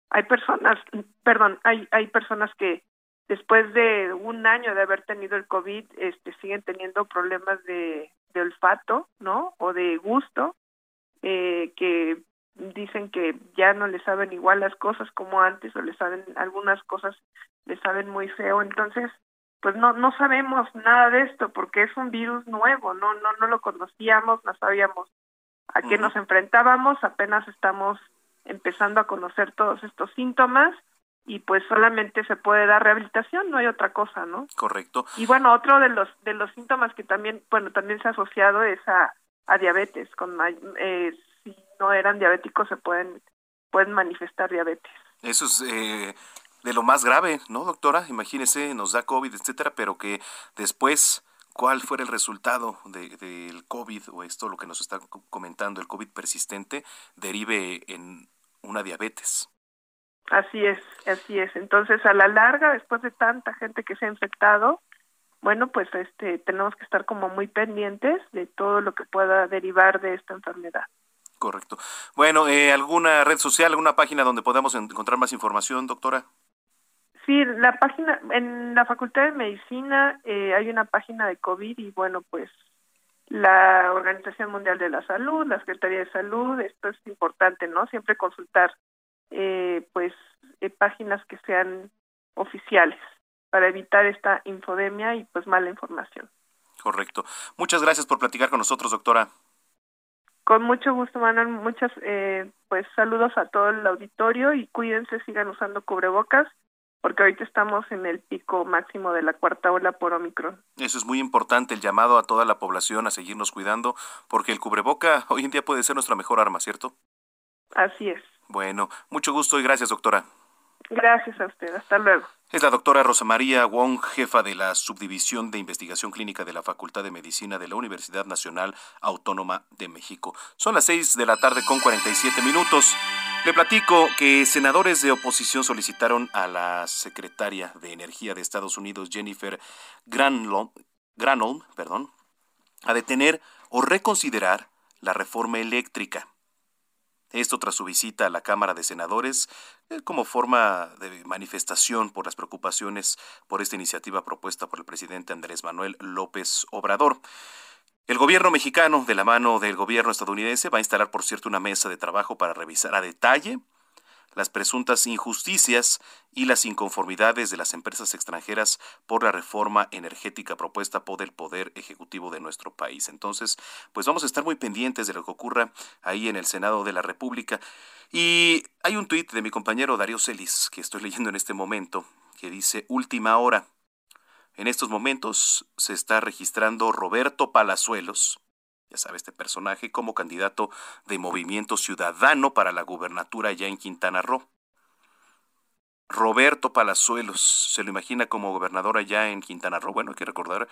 Hay personas, perdón, hay hay personas que después de un año de haber tenido el COVID, este, siguen teniendo problemas de, olfato, ¿no? O de gusto, eh, que dicen que ya no les saben igual las cosas como antes o les saben algunas cosas les saben muy feo entonces pues no no sabemos nada de esto porque es un virus nuevo no no no lo conocíamos no sabíamos a qué nos enfrentábamos apenas estamos empezando a conocer todos estos síntomas y pues solamente se puede dar rehabilitación, no hay otra cosa, ¿no? Correcto. Y bueno, otro de los de los síntomas que también, bueno, también se ha asociado es a, a diabetes, con eh, si no eran diabéticos se pueden pueden manifestar diabetes. Eso es eh, de lo más grave, ¿no, doctora? Imagínese, nos da COVID, etcétera, pero que después cuál fuera el resultado del de, COVID o esto, lo que nos está comentando, el COVID persistente, derive en una diabetes. Así es, así es. Entonces, a la larga, después de tanta gente que se ha infectado, bueno, pues este tenemos que estar como muy pendientes de todo lo que pueda derivar de esta enfermedad. Correcto. Bueno, eh, ¿alguna red social, alguna página donde podamos encontrar más información, doctora? Sí, la página, en la Facultad de Medicina eh, hay una página de COVID y bueno, pues la Organización Mundial de la Salud, la Secretaría de Salud, esto es importante, ¿no? Siempre consultar eh, pues eh, páginas que sean oficiales para evitar esta infodemia y pues mala información. Correcto. Muchas gracias por platicar con nosotros, doctora. Con mucho gusto, Manuel. Muchas, eh, pues saludos a todo el auditorio y cuídense, sigan usando cubrebocas porque ahorita estamos en el pico máximo de la cuarta ola por Omicron. Eso es muy importante, el llamado a toda la población a seguirnos cuidando, porque el cubreboca hoy en día puede ser nuestra mejor arma, ¿cierto? Así es. Bueno, mucho gusto y gracias, doctora. Gracias a usted. Hasta luego. Es la doctora Rosa María Wong, jefa de la Subdivisión de Investigación Clínica de la Facultad de Medicina de la Universidad Nacional Autónoma de México. Son las seis de la tarde con 47 minutos. Le platico que senadores de oposición solicitaron a la secretaria de Energía de Estados Unidos, Jennifer Granholm, perdón, a detener o reconsiderar la reforma eléctrica. Esto tras su visita a la Cámara de Senadores eh, como forma de manifestación por las preocupaciones por esta iniciativa propuesta por el presidente Andrés Manuel López Obrador. El gobierno mexicano, de la mano del gobierno estadounidense, va a instalar, por cierto, una mesa de trabajo para revisar a detalle las presuntas injusticias y las inconformidades de las empresas extranjeras por la reforma energética propuesta por el Poder Ejecutivo de nuestro país. Entonces, pues vamos a estar muy pendientes de lo que ocurra ahí en el Senado de la República. Y hay un tuit de mi compañero Darío Celis, que estoy leyendo en este momento, que dice, última hora. En estos momentos se está registrando Roberto Palazuelos, ya sabe este personaje, como candidato de Movimiento Ciudadano para la gubernatura ya en Quintana Roo. Roberto Palazuelos, se lo imagina como gobernador allá en Quintana Roo. Bueno, hay que recordar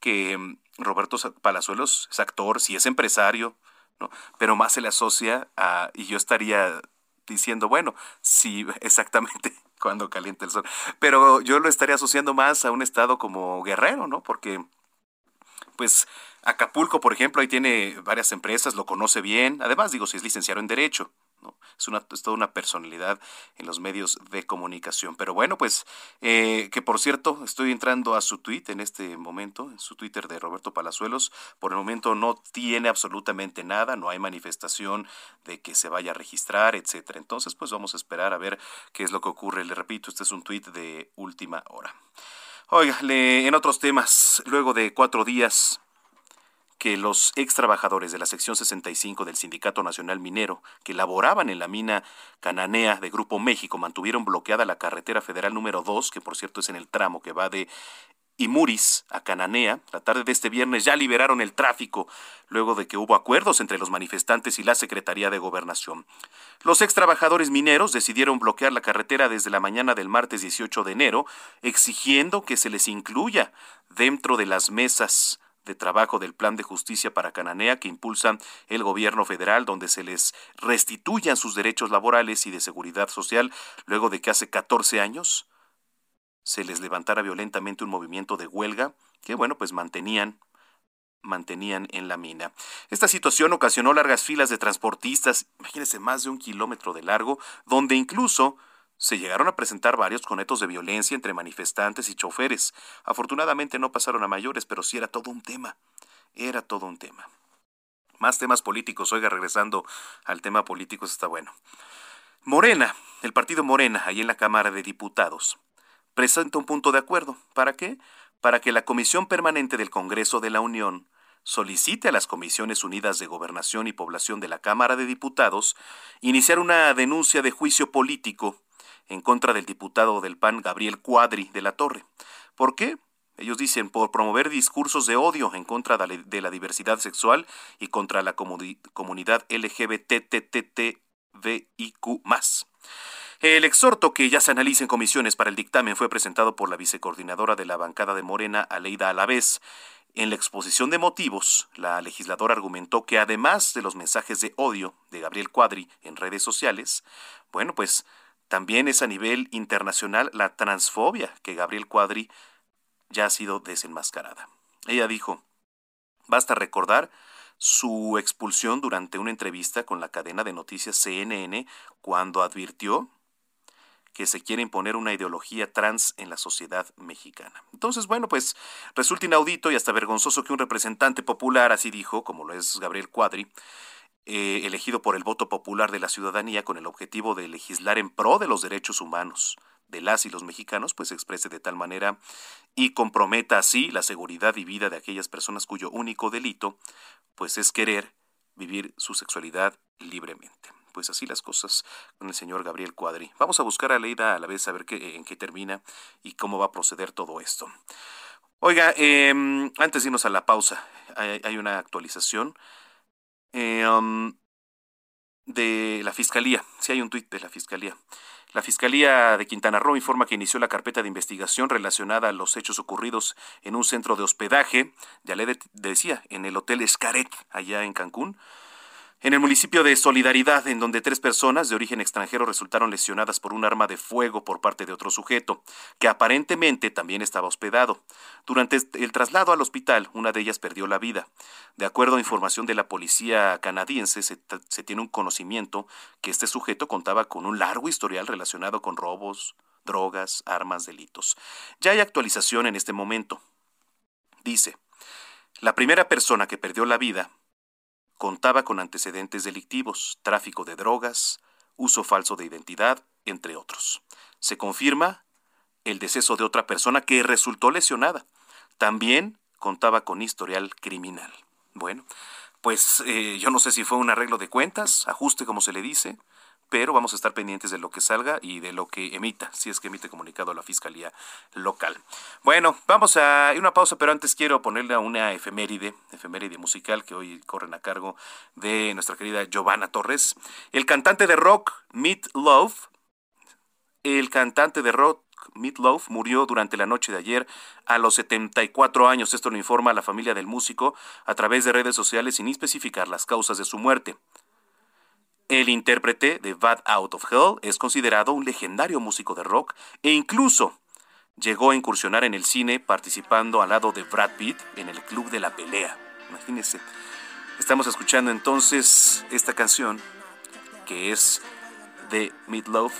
que mm, Roberto Palazuelos es actor, sí es empresario, ¿no? Pero más se le asocia a, y yo estaría diciendo, bueno, sí, *laughs* exactamente *laughs* cuando calienta el sol, pero yo lo estaría asociando más a un estado como Guerrero, ¿no? Porque, pues, Acapulco, por ejemplo, ahí tiene varias empresas, lo conoce bien, además, digo, si es licenciado en Derecho, es, toda una personalidad en los medios de comunicación. Pero bueno, pues eh, que por cierto, estoy entrando a su tweet en este momento, en su Twitter de Roberto Palazuelos. Por el momento no tiene absolutamente nada, no hay manifestación de que se vaya a registrar, etcétera. Entonces, pues vamos a esperar a ver qué es lo que ocurre. Le repito, este es un tweet de última hora. Oiga, en otros temas, luego de cuatro días que los ex trabajadores de la sección 65 del Sindicato Nacional Minero que laboraban en la mina cananea de Grupo México mantuvieron bloqueada la carretera federal número 2, que por cierto es en el tramo que va de Imuris a Cananea. La tarde de este viernes ya liberaron el tráfico luego de que hubo acuerdos entre los manifestantes y la Secretaría de Gobernación. Los ex trabajadores mineros decidieron bloquear la carretera desde la mañana del martes 18 de enero, exigiendo que se les incluya dentro de las mesas de trabajo del Plan de Justicia para Cananea que impulsa el gobierno federal, donde se les restituyan sus derechos laborales y de seguridad social, luego de que hace 14 años se les levantara violentamente un movimiento de huelga que, bueno, pues mantenían mantenían en la mina. Esta situación ocasionó largas filas de transportistas, imagínense más de un kilómetro de largo, donde incluso se llegaron a presentar varios conetos de violencia entre manifestantes y choferes. Afortunadamente no pasaron a mayores, pero sí era todo un tema. Era todo un tema. Más temas políticos. Oiga, regresando al tema político, está bueno. Morena, el partido Morena, ahí en la Cámara de Diputados, presenta un punto de acuerdo. ¿Para qué? Para que la Comisión Permanente del Congreso de la Unión solicite a las Comisiones Unidas de Gobernación y Población de la Cámara de Diputados iniciar una denuncia de juicio político en contra del diputado del PAN Gabriel Cuadri de la Torre. ¿Por qué? Ellos dicen por promover discursos de odio en contra de la diversidad sexual y contra la comunidad LGBTTTVIQ+. El exhorto que ya se analiza en comisiones para el dictamen fue presentado por la vicecoordinadora de la bancada de Morena, Aleida Alavés. En la exposición de motivos, la legisladora argumentó que además de los mensajes de odio de Gabriel Cuadri en redes sociales, bueno, pues también es a nivel internacional la transfobia que Gabriel Cuadri ya ha sido desenmascarada. Ella dijo, basta recordar su expulsión durante una entrevista con la cadena de noticias CNN cuando advirtió que se quiere imponer una ideología trans en la sociedad mexicana. Entonces, bueno, pues resulta inaudito y hasta vergonzoso que un representante popular, así dijo, como lo es Gabriel Cuadri, eh, elegido por el voto popular de la ciudadanía con el objetivo de legislar en pro de los derechos humanos de las y los mexicanos, pues se exprese de tal manera y comprometa así la seguridad y vida de aquellas personas cuyo único delito, pues es querer vivir su sexualidad libremente. Pues así las cosas con el señor Gabriel Cuadri. Vamos a buscar a Leida a la vez a ver qué, en qué termina y cómo va a proceder todo esto. Oiga, em, antes de irnos a la pausa, hay una actualización eh, um, de la Fiscalía. Si hay un tuit de la Fiscalía. La Fiscalía de Quintana Roo informa que inició la carpeta de investigación relacionada a los hechos ocurridos en un centro de hospedaje, ya le decía, en el Hotel Escaret, allá en Cancún, en el municipio de Solidaridad, en donde tres personas de origen extranjero resultaron lesionadas por un arma de fuego por parte de otro sujeto, que aparentemente también estaba hospedado. Durante el traslado al hospital, una de ellas perdió la vida. De acuerdo a información de la policía canadiense, se, tiene un conocimiento que este sujeto contaba con un largo historial relacionado con robos, drogas, armas, delitos. Ya hay actualización en este momento. Dice, la primera persona que perdió la vida contaba con antecedentes delictivos, tráfico de drogas, uso falso de identidad, entre otros. Se confirma el deceso de otra persona que resultó lesionada. También contaba con historial criminal. Bueno, pues eh, yo no sé si fue un arreglo de cuentas, ajuste como se le dice, pero vamos a estar pendientes de lo que salga y de lo que emita, si es que emite comunicado a la Fiscalía local. Bueno, vamos a una pausa, pero antes quiero ponerle a una efeméride, efeméride musical que hoy corren a cargo de nuestra querida Giovanna Torres. El cantante de rock Meat Love, el cantante de rock Meatloaf murió durante la noche de ayer a los 74 años. Esto lo informa la familia del músico a través de redes sociales sin especificar las causas de su muerte. El intérprete de Bad Out of Hell es considerado un legendario músico de rock e incluso llegó a incursionar en el cine participando al lado de Brad Pitt en el Club de la Pelea. Imagínense. Estamos escuchando entonces esta canción que es de Meatloaf,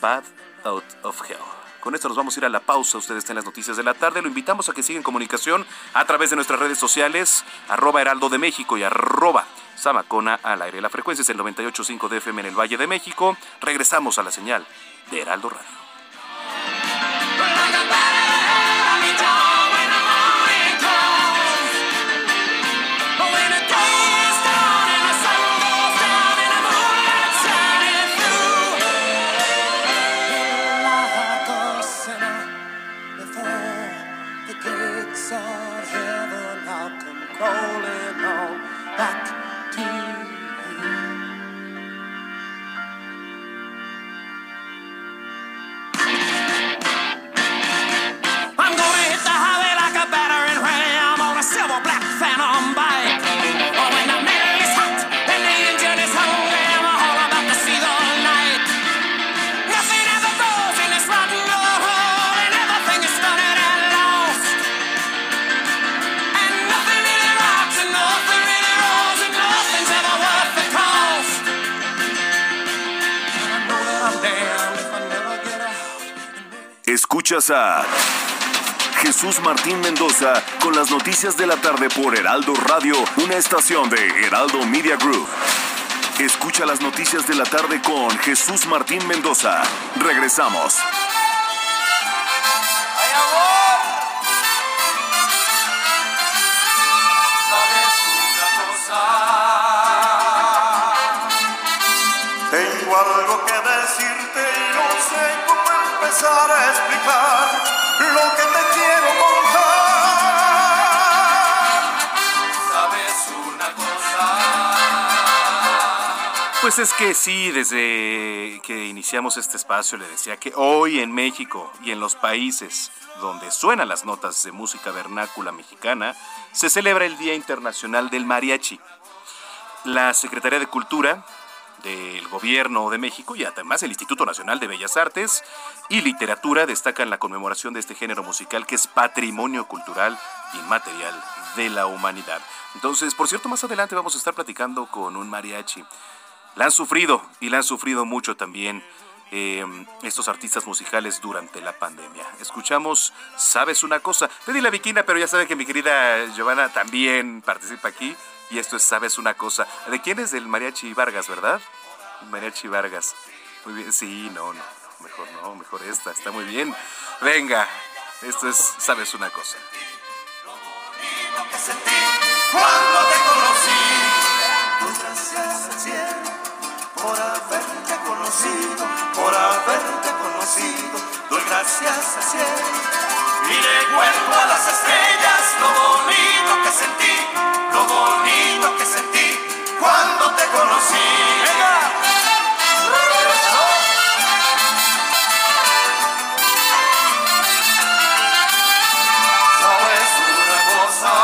Bad Out of Hell. Con esto nos vamos a ir a la pausa. Ustedes están en las noticias de la tarde. Lo invitamos a que sigan comunicación a través de nuestras redes sociales, arroba Heraldo de México y arroba Samacona al aire. La frecuencia es el 98.5 de FM en el Valle de México. Regresamos a la señal de Heraldo Radio. A Jesús Martín Mendoza con las noticias de la tarde por Heraldo Radio, una estación de Heraldo Media Group. Escucha las noticias de la tarde con Jesús Martín Mendoza. Regresamos. Tengo algo que decirte a explicar lo que te quiero contar. Sabes una cosa. Pues es que sí, desde que iniciamos este espacio le decía que hoy en México y en los países donde suenan las notas de música vernácula mexicana, se celebra el Día Internacional del Mariachi. La Secretaría de Cultura del Gobierno de México y además el Instituto Nacional de Bellas Artes y Literatura destacan la conmemoración de este género musical que es patrimonio cultural inmaterial de la humanidad. Entonces, por cierto, más adelante vamos a estar platicando con un mariachi. La han sufrido y la han sufrido mucho también eh, estos artistas musicales durante la pandemia. Escuchamos Sabes una cosa. Pedí la viquina, pero ya saben que mi querida Giovanna también participa aquí. Y esto es Sabes una cosa. ¿De quién es? Del Mariachi Vargas, ¿verdad? Mariachi Vargas. Muy bien. Sí, no, no. Mejor no, mejor esta. Está muy bien. Venga. Esto es Sabes una cosa. Cuando te conocí, gracias al cielo por haberte conocido, por haberte conocido. Doy gracias al cielo y le cuento a las estrellas lo bonito que sentí, lo bonito que sentí cuando te conocí. Venga. ¿Sabes una cosa?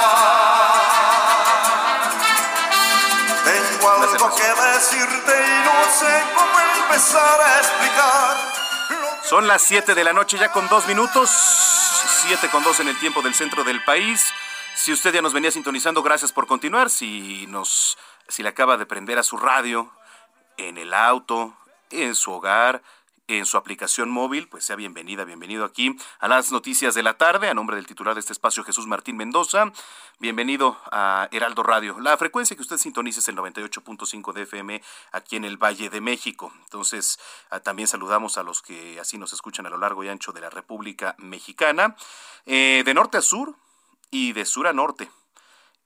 Tengo algo que decirte y no sé cómo empezar a explicar. Son las 7 de la noche ya con dos minutos. 7 con 2 en el tiempo del centro del país. Si usted ya nos venía sintonizando, gracias por continuar. Si nos, si le acaba de prender a su radio en el auto, en su hogar, en su aplicación móvil, pues sea bienvenida, bienvenido aquí a las noticias de la tarde, a nombre del titular de este espacio, Jesús Martín Mendoza. Bienvenido a Heraldo Radio. La frecuencia que usted sintoniza es el 98.5 de FM aquí en el Valle de México. Entonces, ah, también saludamos a los que así nos escuchan a lo largo y ancho de la República Mexicana, eh, de norte a sur y de sur a norte.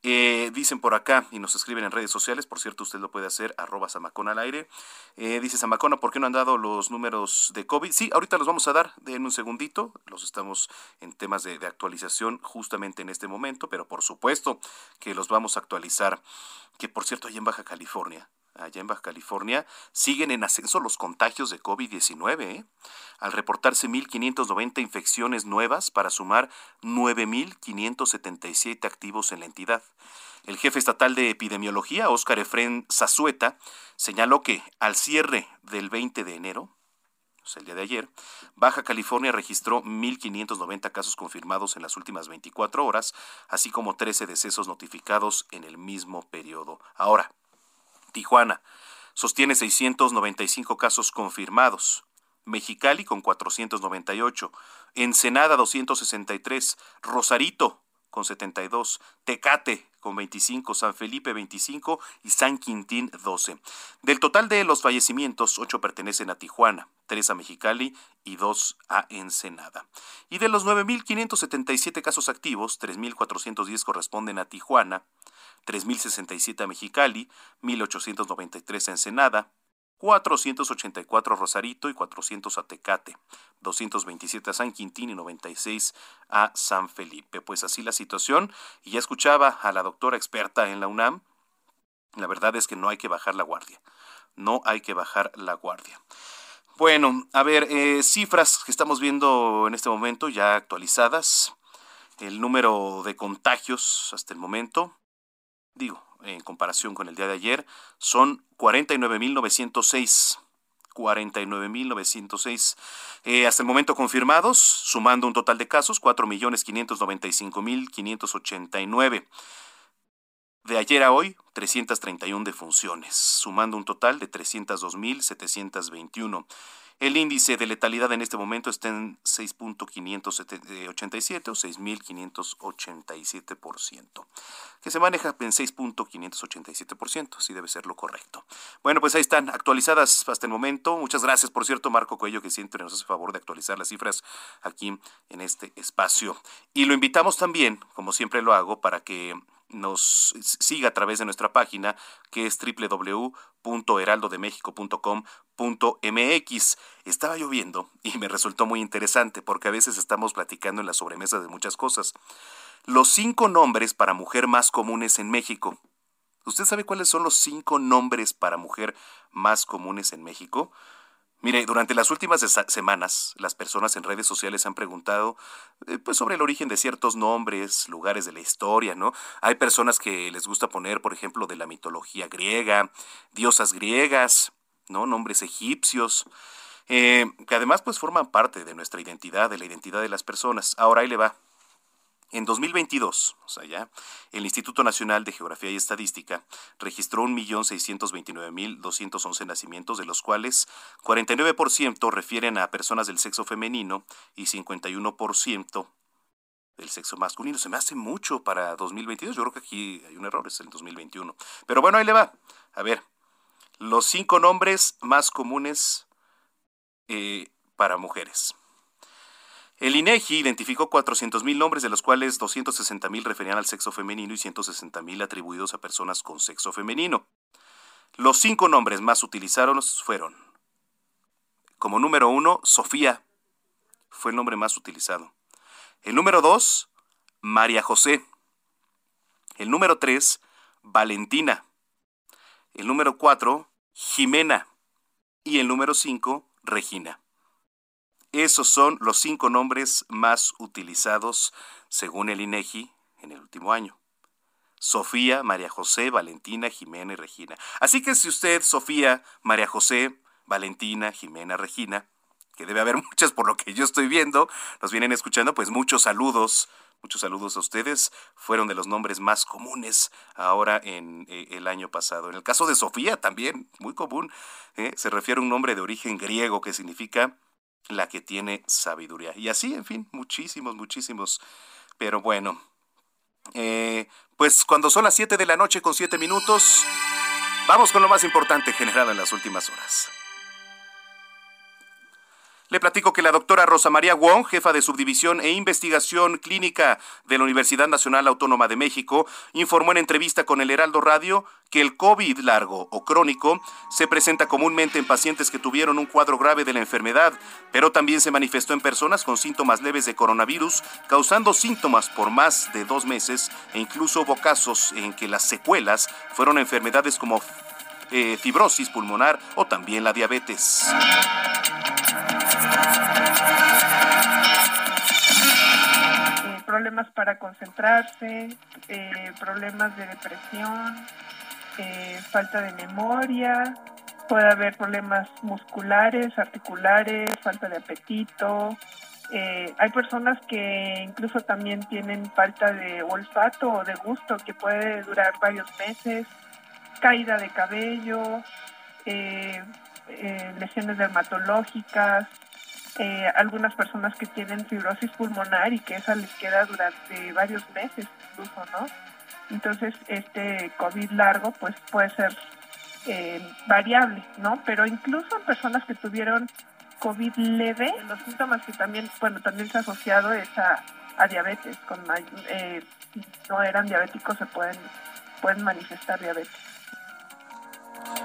Eh, dicen por acá y nos escriben en redes sociales, por cierto, usted lo puede hacer, arroba Samacón al aire. Eh, dice Samacona, ¿por qué no han dado los números de COVID? Sí, ahorita los vamos a dar, denme un segundito, los estamos en temas de, de actualización justamente en este momento, pero por supuesto que los vamos a actualizar, que por cierto, ahí en Baja California, allá en Baja California, siguen en ascenso los contagios de COVID-19, ¿eh? al reportarse 1.590 infecciones nuevas para sumar 9.577 activos en la entidad. El jefe estatal de epidemiología, Óscar Efren Zazueta, señaló que al cierre del 20 de enero, el día de ayer, Baja California registró 1.590 casos confirmados en las últimas 24 horas, así como 13 decesos notificados en el mismo periodo. Ahora, Tijuana sostiene 695 casos confirmados. Mexicali con 498, Ensenada 263, Rosarito con 72, Tecate con 25, San Felipe 25 y San Quintín 12. Del total de los fallecimientos, 8 pertenecen a Tijuana, 3 a Mexicali y 2 a Ensenada. Y de los 9.577 casos activos, 3.410 corresponden a Tijuana, 3.067 a Mexicali, 1.893 a Ensenada, 484 a Rosarito y 400 a Tecate, 227 a San Quintín y 96 a San Felipe. Pues así la situación. Y ya escuchaba a la doctora experta en la UNAM. La verdad es que no hay que bajar la guardia. No hay que bajar la guardia. Bueno, a ver, eh, cifras que estamos viendo en este momento ya actualizadas. El número de contagios hasta el momento, digo, en comparación con el día de ayer, son 49.906. 49.906 eh, hasta el momento confirmados, sumando un total de casos, 4.595.589. De ayer a hoy, 331 defunciones, sumando un total de 302.721. El índice de letalidad en este momento está en 6.587 o 6.587%, que se maneja en 6.587%, si debe ser lo correcto. Bueno, pues ahí están actualizadas hasta el momento. Muchas gracias, por cierto, Marco Cuello, que siempre nos hace favor de actualizar las cifras aquí en este espacio. Y lo invitamos también, como siempre lo hago, para que nos siga a través de nuestra página que es www.heraldodemexico.com.mx. Estaba lloviendo y me resultó muy interesante porque a veces estamos platicando en la sobremesa de muchas cosas. Los cinco nombres para mujer más comunes en México. ¿Usted sabe cuáles son los cinco nombres para mujer más comunes en México? Mire, durante las últimas semanas, las personas en redes sociales han preguntado eh, pues sobre el origen de ciertos nombres, lugares de la historia, ¿no? Hay personas que les gusta poner, por ejemplo, de la mitología griega, diosas griegas, ¿no? Nombres egipcios, eh, que además pues forman parte de nuestra identidad, de la identidad de las personas. Ahora ahí le va. En 2022, o sea, ya, el Instituto Nacional de Geografía y Estadística registró 1.629.211 nacimientos, de los cuales 49% refieren a personas del sexo femenino y 51% del sexo masculino. Se me hace mucho para 2022. Yo creo que aquí hay un error, es el 2021. Pero bueno, ahí le va. A ver, los cinco nombres más comunes eh, para mujeres. El INEGI identificó 400.000 nombres, de los cuales 260.000 referían al sexo femenino y 160.000 atribuidos a personas con sexo femenino. Los cinco nombres más utilizados fueron, como número uno, Sofía, fue el nombre más utilizado. El número dos, María José. El número tres, Valentina. El número cuatro, Jimena. Y el número cinco, Regina. Esos son los cinco nombres más utilizados según el INEGI en el último año. Sofía, María José, Valentina, Jimena y Regina. Así que si usted, Sofía, María José, Valentina, Jimena, Regina, que debe haber *laughs* muchas por lo que yo estoy viendo, nos vienen escuchando, pues muchos saludos, muchos saludos a ustedes. Fueron de los nombres más comunes ahora en eh, el año pasado. En el caso de Sofía también, muy común, ¿eh? se refiere a un nombre de origen griego que significa la que tiene sabiduría. Y así, en fin, muchísimos, muchísimos. Pero bueno, eh, pues cuando son las 7 de la noche con 7 minutos, vamos con lo más importante generado en las últimas horas. Le platico que la doctora Rosa María Wong, jefa de subdivisión e investigación clínica de la Universidad Nacional Autónoma de México, informó en entrevista con el Heraldo Radio que el COVID largo o crónico se presenta comúnmente en pacientes que tuvieron un cuadro grave de la enfermedad, pero también se manifestó en personas con síntomas leves de coronavirus, causando síntomas por más de dos meses e incluso hubo casos en que las secuelas fueron enfermedades como eh, fibrosis pulmonar o también la diabetes. Eh, problemas para concentrarse, eh, problemas de depresión, eh, falta de memoria, puede haber problemas musculares, articulares, falta de apetito. Hay personas que incluso también tienen falta de olfato o de gusto que puede durar varios meses, caída de cabello, lesiones dermatológicas, eh, algunas personas que tienen fibrosis pulmonar y que esa les queda durante varios meses incluso, ¿no? Entonces, este COVID largo, pues puede ser eh, variable, ¿no? Pero incluso en personas que tuvieron COVID leve, los síntomas que también, bueno, también se ha asociado es a, a diabetes. Con, eh, si no eran diabéticos, se pueden, pueden manifestar diabetes.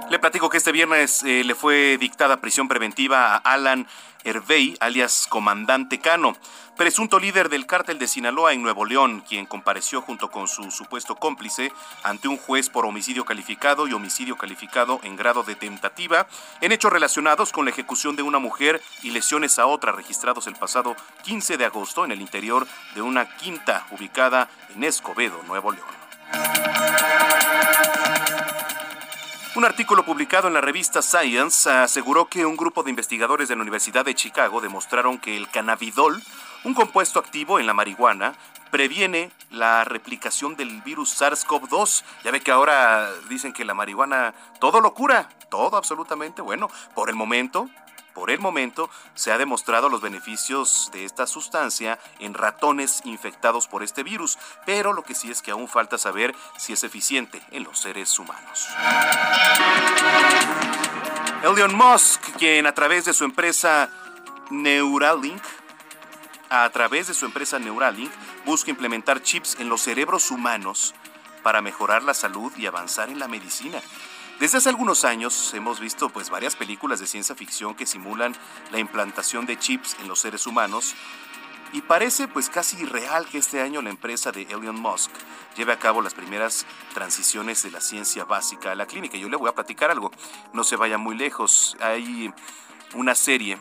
Le platico que este viernes eh, le fue dictada prisión preventiva a Alan Hervey, alias Comandante Cano, presunto líder del cártel de Sinaloa en Nuevo León, quien compareció junto con su supuesto cómplice ante un juez por homicidio calificado y homicidio calificado en grado de tentativa, en hechos relacionados con la ejecución de una mujer y lesiones a otra registrados el pasado 15 de agosto en el interior de una quinta ubicada en Escobedo, Nuevo León. Un artículo publicado en la revista Science aseguró que un grupo de investigadores de la Universidad de Chicago demostraron que el cannabidol, un compuesto activo en la marihuana, previene la replicación del virus SARS-CoV-2. Ya ve que ahora dicen que la marihuana todo lo cura, todo absolutamente. Bueno, por el momento, por el momento se ha demostrado los beneficios de esta sustancia en ratones infectados por este virus, pero lo que sí es que aún falta saber si es eficiente en los seres humanos. Elon Musk, quien a través de su empresa Neuralink, a través de su empresa Neuralink, busca implementar chips en los cerebros humanos para mejorar la salud y avanzar en la medicina. Desde hace algunos años hemos visto pues varias películas de ciencia ficción que simulan la implantación de chips en los seres humanos y parece pues casi irreal que este año la empresa de Elon Musk lleve a cabo las primeras transiciones de la ciencia básica a la clínica. Yo le voy a platicar algo, no se vaya muy lejos. Hay una serie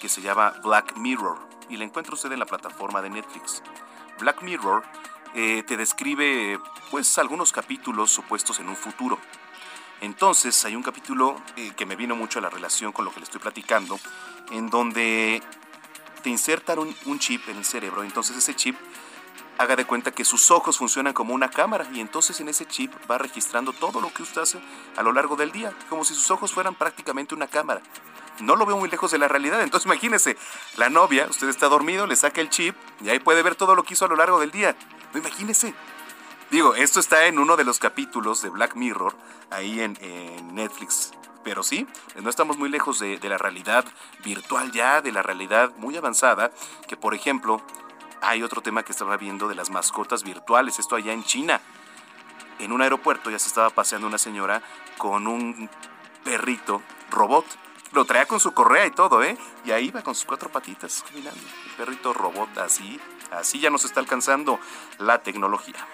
que se llama Black Mirror y la encuentra usted en la plataforma de Netflix. Black Mirror eh, te describe pues algunos capítulos supuestos en un futuro. Entonces hay un capítulo eh, que me vino mucho a la relación con lo que le estoy platicando, en donde te insertan un, chip en el cerebro, entonces ese chip haga de cuenta que sus ojos funcionan como una cámara y entonces en ese chip va registrando todo lo que usted hace a lo largo del día, como si sus ojos fueran prácticamente una cámara. No lo veo muy lejos de la realidad, entonces *laughs* imagínese, la novia, usted está dormido, le saca el chip y ahí puede ver todo lo que hizo a lo largo del día. Imagínese. Digo, esto está en uno de los capítulos de Black Mirror, ahí en, Netflix. Pero sí, no estamos muy lejos de, de la realidad virtual ya, de la realidad muy avanzada, que por ejemplo, hay otro tema que estaba viendo de las mascotas virtuales, esto allá en China. En un aeropuerto ya se estaba paseando una señora con un perrito robot. Lo traía con su correa y todo, ¿eh? Y ahí va con sus cuatro patitas caminando. El perrito robot así, así ya nos está alcanzando la tecnología.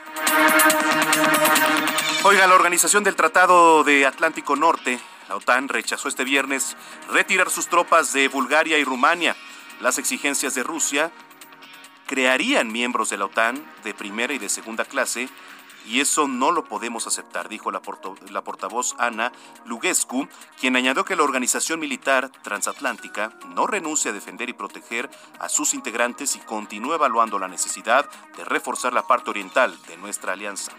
Oiga, la Organización del Tratado de Atlántico Norte, la OTAN, rechazó este viernes retirar sus tropas de Bulgaria y Rumania. Las exigencias de Rusia crearían miembros de la OTAN de primera y de segunda clase y eso no lo podemos aceptar, dijo la, portavoz Ana Lugescu, quien añadió que la organización militar transatlántica no renuncia a defender y proteger a sus integrantes y continúa evaluando la necesidad de reforzar la parte oriental de nuestra alianza.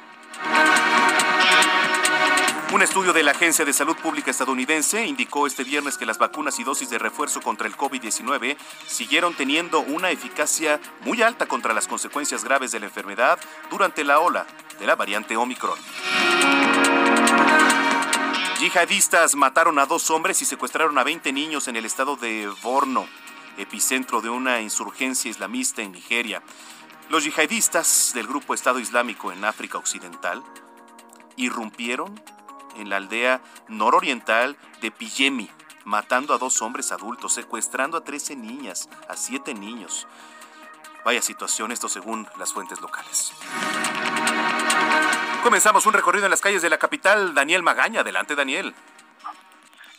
Un estudio de la Agencia de Salud Pública estadounidense indicó este viernes que las vacunas y dosis de refuerzo contra el COVID-19 siguieron teniendo una eficacia muy alta contra las consecuencias graves de la enfermedad durante la ola de la variante Omicron. Yihadistas mataron a dos hombres y secuestraron a 20 niños en el estado de Borno, epicentro de una insurgencia islamista en Nigeria. Los yihadistas del grupo Estado Islámico en África Occidental irrumpieron en la aldea nororiental de Piyemi, matando a dos hombres adultos, secuestrando a 13 niñas, a 7 niños. Vaya situación esto según las fuentes locales. Comenzamos un recorrido en las calles de la capital. Daniel Magaña, adelante Daniel.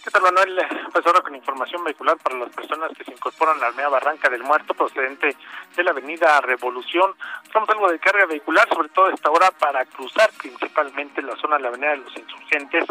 ¿Qué tal, Manuel? Pues ahora con información vehicular para las personas que se incorporan a la Almea Barranca del Muerto procedente de la avenida Revolución. Estamos algo de carga vehicular, sobre todo a esta hora para cruzar principalmente la zona de la avenida de los insurgentes.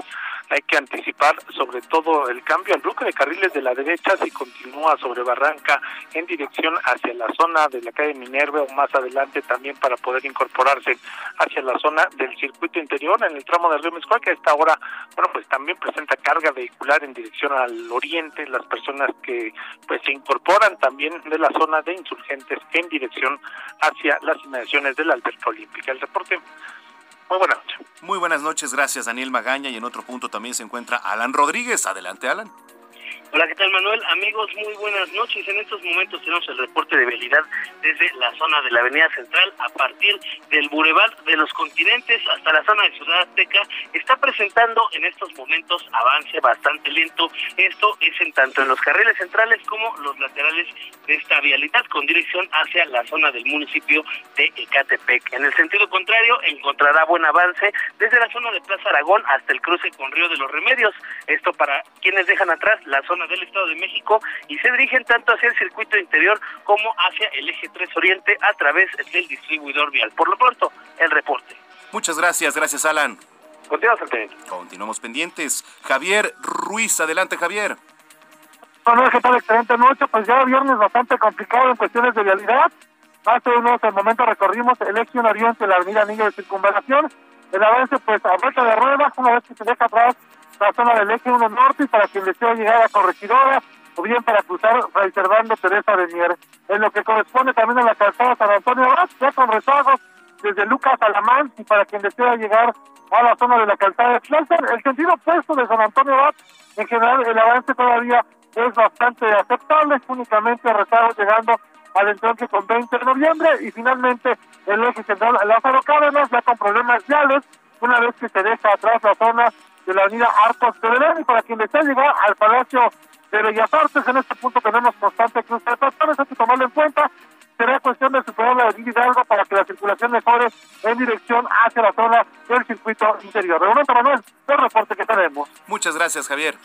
Hay que anticipar sobre todo el cambio al bloque de carriles de la derecha si continúa sobre Barranca en dirección hacia la zona de la calle Minerva o más adelante también para poder incorporarse hacia la zona del circuito interior en el tramo del río Mezcuac que a esta hora, bueno, pues también presenta carga vehicular en dirección al oriente, las personas que pues se incorporan también de la zona de insurgentes en dirección hacia las inmediaciones de la Alberca Olímpica. El reporte muy buenas noches. Muy buenas noches, gracias Daniel Magaña. Y en otro punto también se encuentra Alan Rodríguez. Adelante, Alan. Hola, ¿qué tal Manuel? Amigos, muy buenas noches. En estos momentos tenemos el reporte de vialidad desde la zona de la Avenida Central a partir del Boulevard de los Continentes hasta la zona de Ciudad Azteca. Está presentando en estos momentos avance bastante lento. Esto es en tanto en los carriles centrales como los laterales de esta vialidad con dirección hacia la zona del municipio de Ecatepec. En el sentido contrario, encontrará buen avance desde la zona de Plaza Aragón hasta el cruce con Río de los Remedios. Esto para quienes dejan atrás la zona del Estado de México y se dirigen tanto hacia el circuito interior como hacia el eje 3 Oriente a través del distribuidor vial. Por lo pronto, el reporte. Muchas gracias, gracias Alan. Continuamos pendientes. Continuamos pendientes. Javier Ruiz, adelante Javier. Bueno, ¿qué tal? Excelente noche. Pues ya viernes bastante complicado en cuestiones de vialidad. Hace unos momentos recorrimos el eje 1 Oriente, la avenida Niño de Circunvalación. El avance, pues, a vuelta de ruedas, una vez que se deja atrás la zona del eje 1 Norte y para quien desea llegar a Corregidora o bien para cruzar reservando Teresa de Mier. En lo que corresponde también a la calzada San Antonio Abad, ya con rezagos desde Lucas Alamán y para quien desea llegar a la zona de la calzada de Tlalpan, el sentido opuesto de San Antonio Abad, en general el avance todavía es bastante aceptable, únicamente rezagos llegando al entronque con 20 de noviembre y finalmente el eje central Lázaro Cárdenas ya con problemas viales una vez que se deja atrás la zona de la avenida Arcos de y para quien desea llegar al Palacio de Bellas Artes, en este punto tenemos constante cruce de personas, hay que tomarlo en cuenta, será cuestión de superar la avenida Hidalgo para que la circulación mejore en dirección hacia la zona del circuito interior. Momento, Manuel, el reporte que tenemos. Muchas gracias, Javier.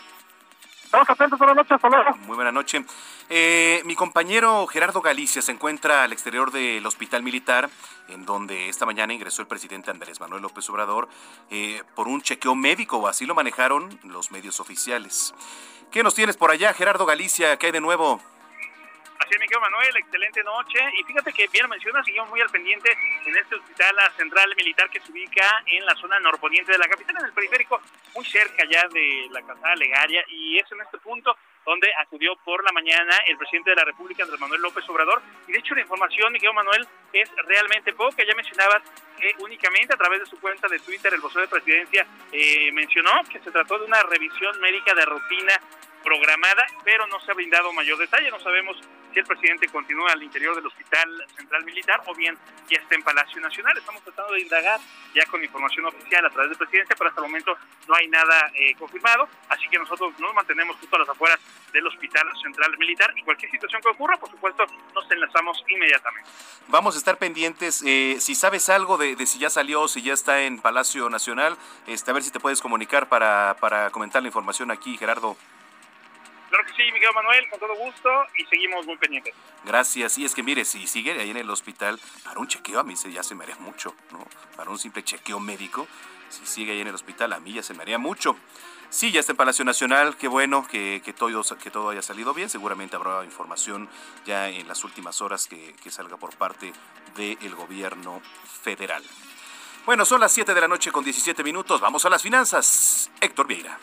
Estamos buenas noches. Muy buena noche. Eh, mi compañero Gerardo Galicia se encuentra al exterior del Hospital Militar, en donde esta mañana ingresó el presidente Andrés Manuel López Obrador eh, por un chequeo médico, así lo manejaron los medios oficiales. ¿Qué nos tienes por allá, Gerardo Galicia? ¿Qué hay de nuevo? Así es, Miguel Manuel, excelente noche. Y fíjate que bien mencionas, seguimos muy al pendiente en este hospital central militar que se ubica en la zona norponiente de la capital, en el periférico, muy cerca ya de la calzada Legaria. Y es en este punto donde acudió por la mañana el presidente de la República, Andrés Manuel López Obrador. Y de hecho la información, Miguel Manuel, es realmente poca. Ya mencionabas que únicamente a través de su cuenta de Twitter el vocero de presidencia eh, mencionó que se trató de una revisión médica de rutina programada, pero no se ha brindado mayor detalle. No sabemos si el presidente continúa al interior del Hospital Central Militar o bien ya está en Palacio Nacional. Estamos tratando de indagar ya con información oficial a través del presidente, pero hasta el momento no hay nada eh, confirmado, así que nosotros nos mantenemos justo a las afueras del Hospital Central Militar y cualquier situación que ocurra, por supuesto, nos enlazamos inmediatamente. Vamos a estar pendientes. Eh, si sabes algo de, de, si ya salió, si ya está en Palacio Nacional, este, a ver si te puedes comunicar para, para comentar la información aquí, Gerardo. Claro que sí, Miguel Manuel, con todo gusto y seguimos muy pendientes. Gracias. Y es que mire, si sigue ahí en el hospital, para un chequeo a mí se, ya se me haría mucho, ¿no? Para un simple chequeo médico, si sigue ahí en el hospital, a mí ya se me haría mucho. Sí, ya está en Palacio Nacional, qué bueno que, que, todo, que todo haya salido bien. Seguramente habrá información ya en las últimas horas que, que salga por parte del gobierno federal. Bueno, son las 7 de la noche con 17 minutos. Vamos a las finanzas. Héctor Vieira.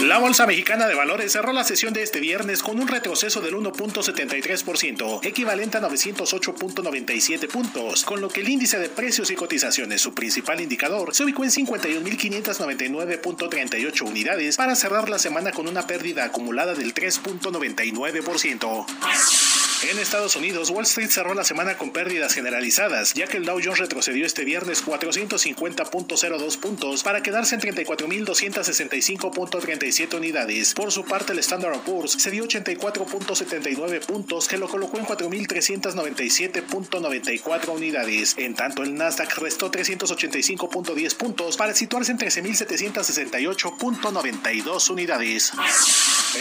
La Bolsa Mexicana de Valores cerró la sesión de este viernes con un retroceso del 1.73%, equivalente a 908.97 puntos, con lo que el índice de precios y cotizaciones, su principal indicador, se ubicó en 51.599.38 unidades para cerrar la semana con una pérdida acumulada del 3.99%. En Estados Unidos, Wall Street cerró la semana con pérdidas generalizadas, ya que el Dow Jones retrocedió este viernes 450.02 puntos para quedarse en 34.265.37 unidades. Por su parte, el Standard Poor's se dio 84.79 puntos, que lo colocó en 4.397.94 unidades. En tanto, el Nasdaq restó 385.10 puntos para situarse en 13.768.92 unidades.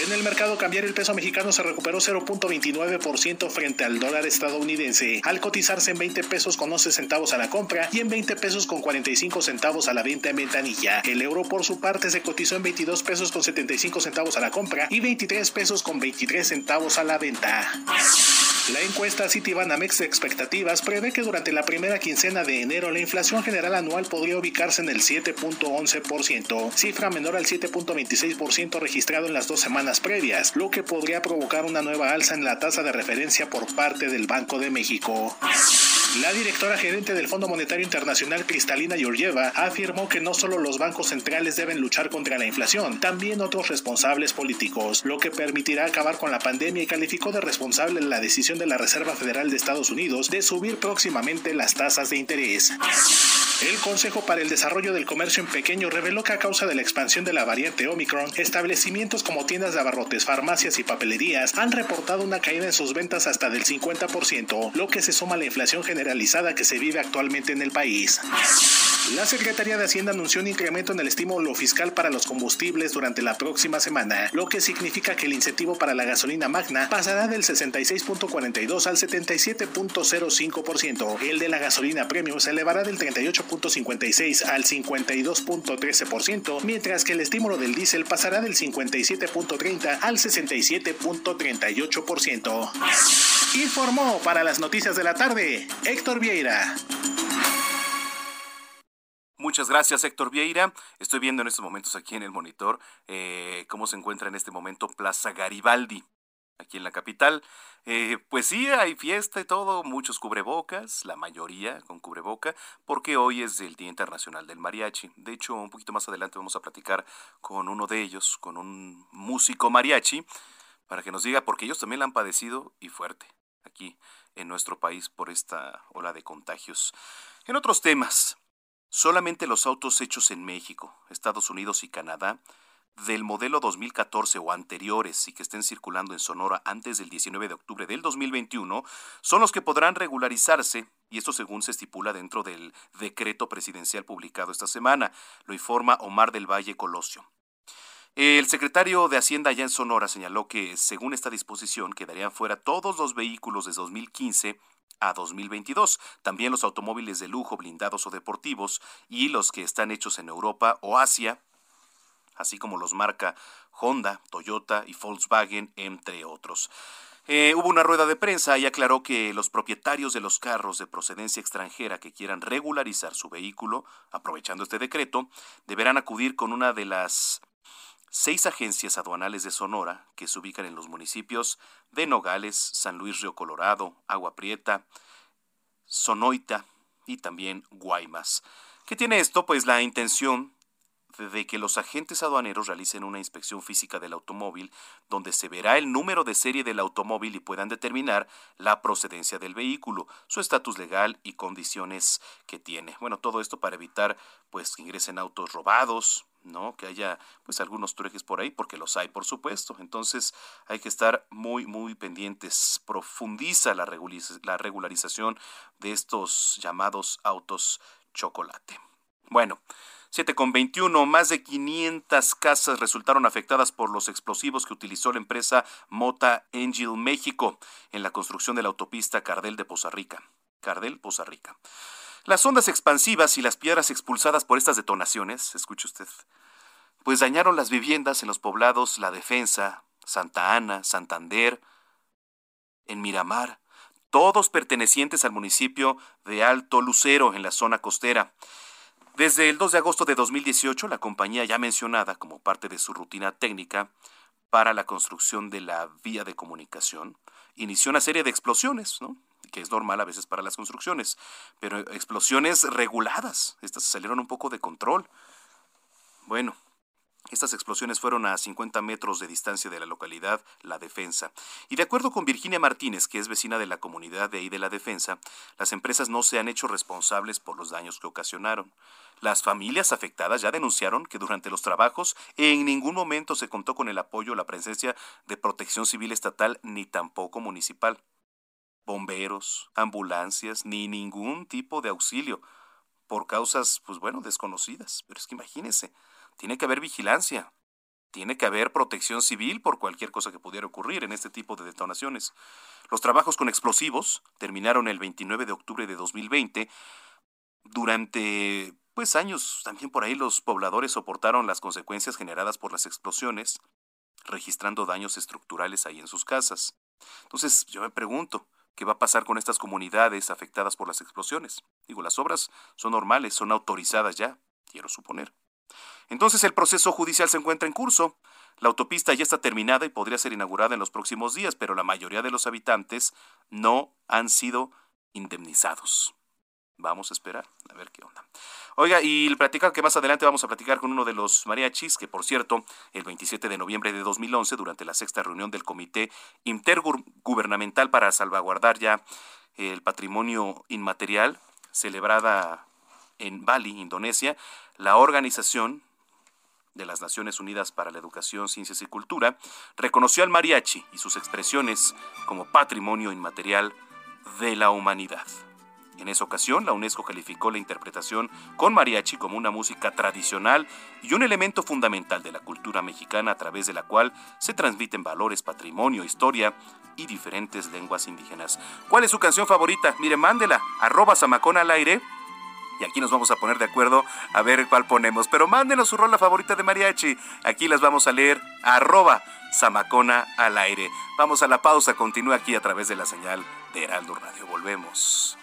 En el mercado cambiario el peso mexicano se recuperó 0.29% frente al dólar estadounidense, al cotizarse en 20 pesos con 11 centavos a la compra y en 20 pesos con 45 centavos a la venta en ventanilla. El euro por su parte se cotizó en 22 pesos con 75 centavos a la compra y 23 pesos con 23 centavos a la venta. La encuesta Citibanamex de expectativas prevé que durante la primera quincena de enero la inflación general anual podría ubicarse en el 7.11%, cifra menor al 7.26% registrado en las dos semanas previas, lo que podría provocar una nueva alza en la tasa de referencia por parte del Banco de México. La directora gerente del Fondo Monetario Internacional, Cristalina Georgieva, afirmó que no solo los bancos centrales deben luchar contra la inflación, también otros responsables políticos, lo que permitirá acabar con la pandemia y calificó de responsable la decisión de la Reserva Federal de Estados Unidos de subir próximamente las tasas de interés. El Consejo para el Desarrollo del Comercio en Pequeño reveló que a causa de la expansión de la variante Omicron, establecimientos como tiendas de abarrotes, farmacias y papelerías han reportado una caída en sus ventas hasta del 50%, lo que se suma a la inflación generalizada que se vive actualmente en el país. La Secretaría de Hacienda anunció un incremento en el estímulo fiscal para los combustibles durante la próxima semana, lo que significa que el incentivo para la gasolina magna pasará del 66.42 al 77.05%. El de la gasolina premium se elevará del 38.56 al 52.13%, mientras que el estímulo del diésel pasará del 57.30 al 67.38%. Informó para las noticias de la tarde Héctor Vieira. Muchas gracias, Héctor Vieira. Estoy viendo en estos momentos aquí en el monitor eh, cómo se encuentra en este momento Plaza Garibaldi, aquí en la capital. Eh, pues sí, hay fiesta y todo, muchos cubrebocas, la mayoría con cubreboca, porque hoy es el Día Internacional del Mariachi. De hecho, un poquito más adelante vamos a platicar con uno de ellos, con un músico mariachi, para que nos diga, porque ellos también la han padecido y fuerte aquí en nuestro país por esta ola de contagios. En otros temas, Solamente los autos hechos en México, Estados Unidos y Canadá del modelo 2014 o anteriores y que estén circulando en Sonora antes del 19 de octubre del 2021 son los que podrán regularizarse y esto según se estipula dentro del decreto presidencial publicado esta semana, lo informa Omar del Valle Colosio. El secretario de Hacienda allá en Sonora señaló que según esta disposición quedarían fuera todos los vehículos de 2015 a 2022. También los automóviles de lujo, blindados o deportivos y los que están hechos en Europa o Asia, así como los marca Honda, Toyota y Volkswagen, entre otros. Eh, hubo una rueda de prensa y aclaró que los propietarios de los carros de procedencia extranjera que quieran regularizar su vehículo, aprovechando este decreto, deberán acudir con una de las seis agencias aduanales de Sonora que se ubican en los municipios de Nogales, San Luis Río Colorado, Agua Prieta, Sonoita y también Guaymas. ¿Qué tiene esto? Pues la intención de que los agentes aduaneros realicen una inspección física del automóvil donde se verá el número de serie del automóvil y puedan determinar la procedencia del vehículo, su estatus legal y condiciones que tiene. Bueno, todo esto para evitar pues que ingresen autos robados, ¿no? Que haya pues algunos trueques por ahí, porque los hay, por supuesto. Entonces hay que estar muy, muy pendientes. Profundiza la, la regularización de estos llamados autos chocolate. Bueno, 7 con 21, más de 500 casas resultaron afectadas por los explosivos que utilizó la empresa Mota Angel México en la construcción de la autopista Cardel de Poza Rica. Cardel, Poza Rica. Las ondas expansivas y las piedras expulsadas por estas detonaciones, escuche usted, pues dañaron las viviendas en los poblados La Defensa, Santa Ana, Santander, en Miramar, todos pertenecientes al municipio de Alto Lucero, en la zona costera. Desde el 2 de agosto de 2018, la compañía ya mencionada como parte de su rutina técnica para la construcción de la vía de comunicación, inició una serie de explosiones, ¿no? que es normal a veces para las construcciones, pero explosiones reguladas, estas salieron un poco de control. Bueno, Estas explosiones fueron a 50 metros de distancia de la localidad La Defensa. Y de acuerdo con Virginia Martínez, que es vecina de la comunidad de ahí de La Defensa, las empresas no se han hecho responsables por los daños que ocasionaron. Las familias afectadas ya denunciaron que durante los trabajos en ningún momento se contó con el apoyo o la presencia de protección civil estatal ni tampoco municipal. Bomberos, ambulancias, ni ningún tipo de auxilio por causas, pues bueno, desconocidas. Pero es que imagínense, tiene que haber vigilancia, tiene que haber protección civil por cualquier cosa que pudiera ocurrir en este tipo de detonaciones. Los trabajos con explosivos terminaron el 29 de octubre de 2020. Durante pues años también por ahí los pobladores soportaron las consecuencias generadas por las explosiones, registrando daños estructurales ahí en sus casas. Entonces yo me pregunto, ¿qué va a pasar con estas comunidades afectadas por las explosiones? Digo, las obras son normales, son autorizadas ya, quiero suponer. Entonces el proceso judicial se encuentra en curso. La autopista ya está terminada y podría ser inaugurada en los próximos días, pero la mayoría de los habitantes no han sido indemnizados. Vamos a esperar a ver qué onda. Oiga, y platicar que más adelante vamos a platicar con uno de los mariachis, que por cierto, el 27 de noviembre de 2011, durante la sexta reunión del Comité Intergubernamental para salvaguardar ya el patrimonio inmaterial, celebrada en Bali, Indonesia, la organización de las Naciones Unidas para la Educación, Ciencias y Cultura reconoció al mariachi y sus expresiones como patrimonio inmaterial de la humanidad. En esa ocasión, la UNESCO calificó la interpretación con mariachi como una música tradicional y un elemento fundamental de la cultura mexicana a través de la cual se transmiten valores, patrimonio, historia y diferentes lenguas indígenas. ¿Cuál es su canción favorita? Mire, mándela, arroba samacón al aire y aquí nos vamos a poner de acuerdo a ver cuál ponemos. Pero mándenos su rola favorita de mariachi. Aquí las vamos a leer arroba Samacona al aire. Vamos a la pausa, continúa aquí a través de la señal de Heraldo Radio. Volvemos.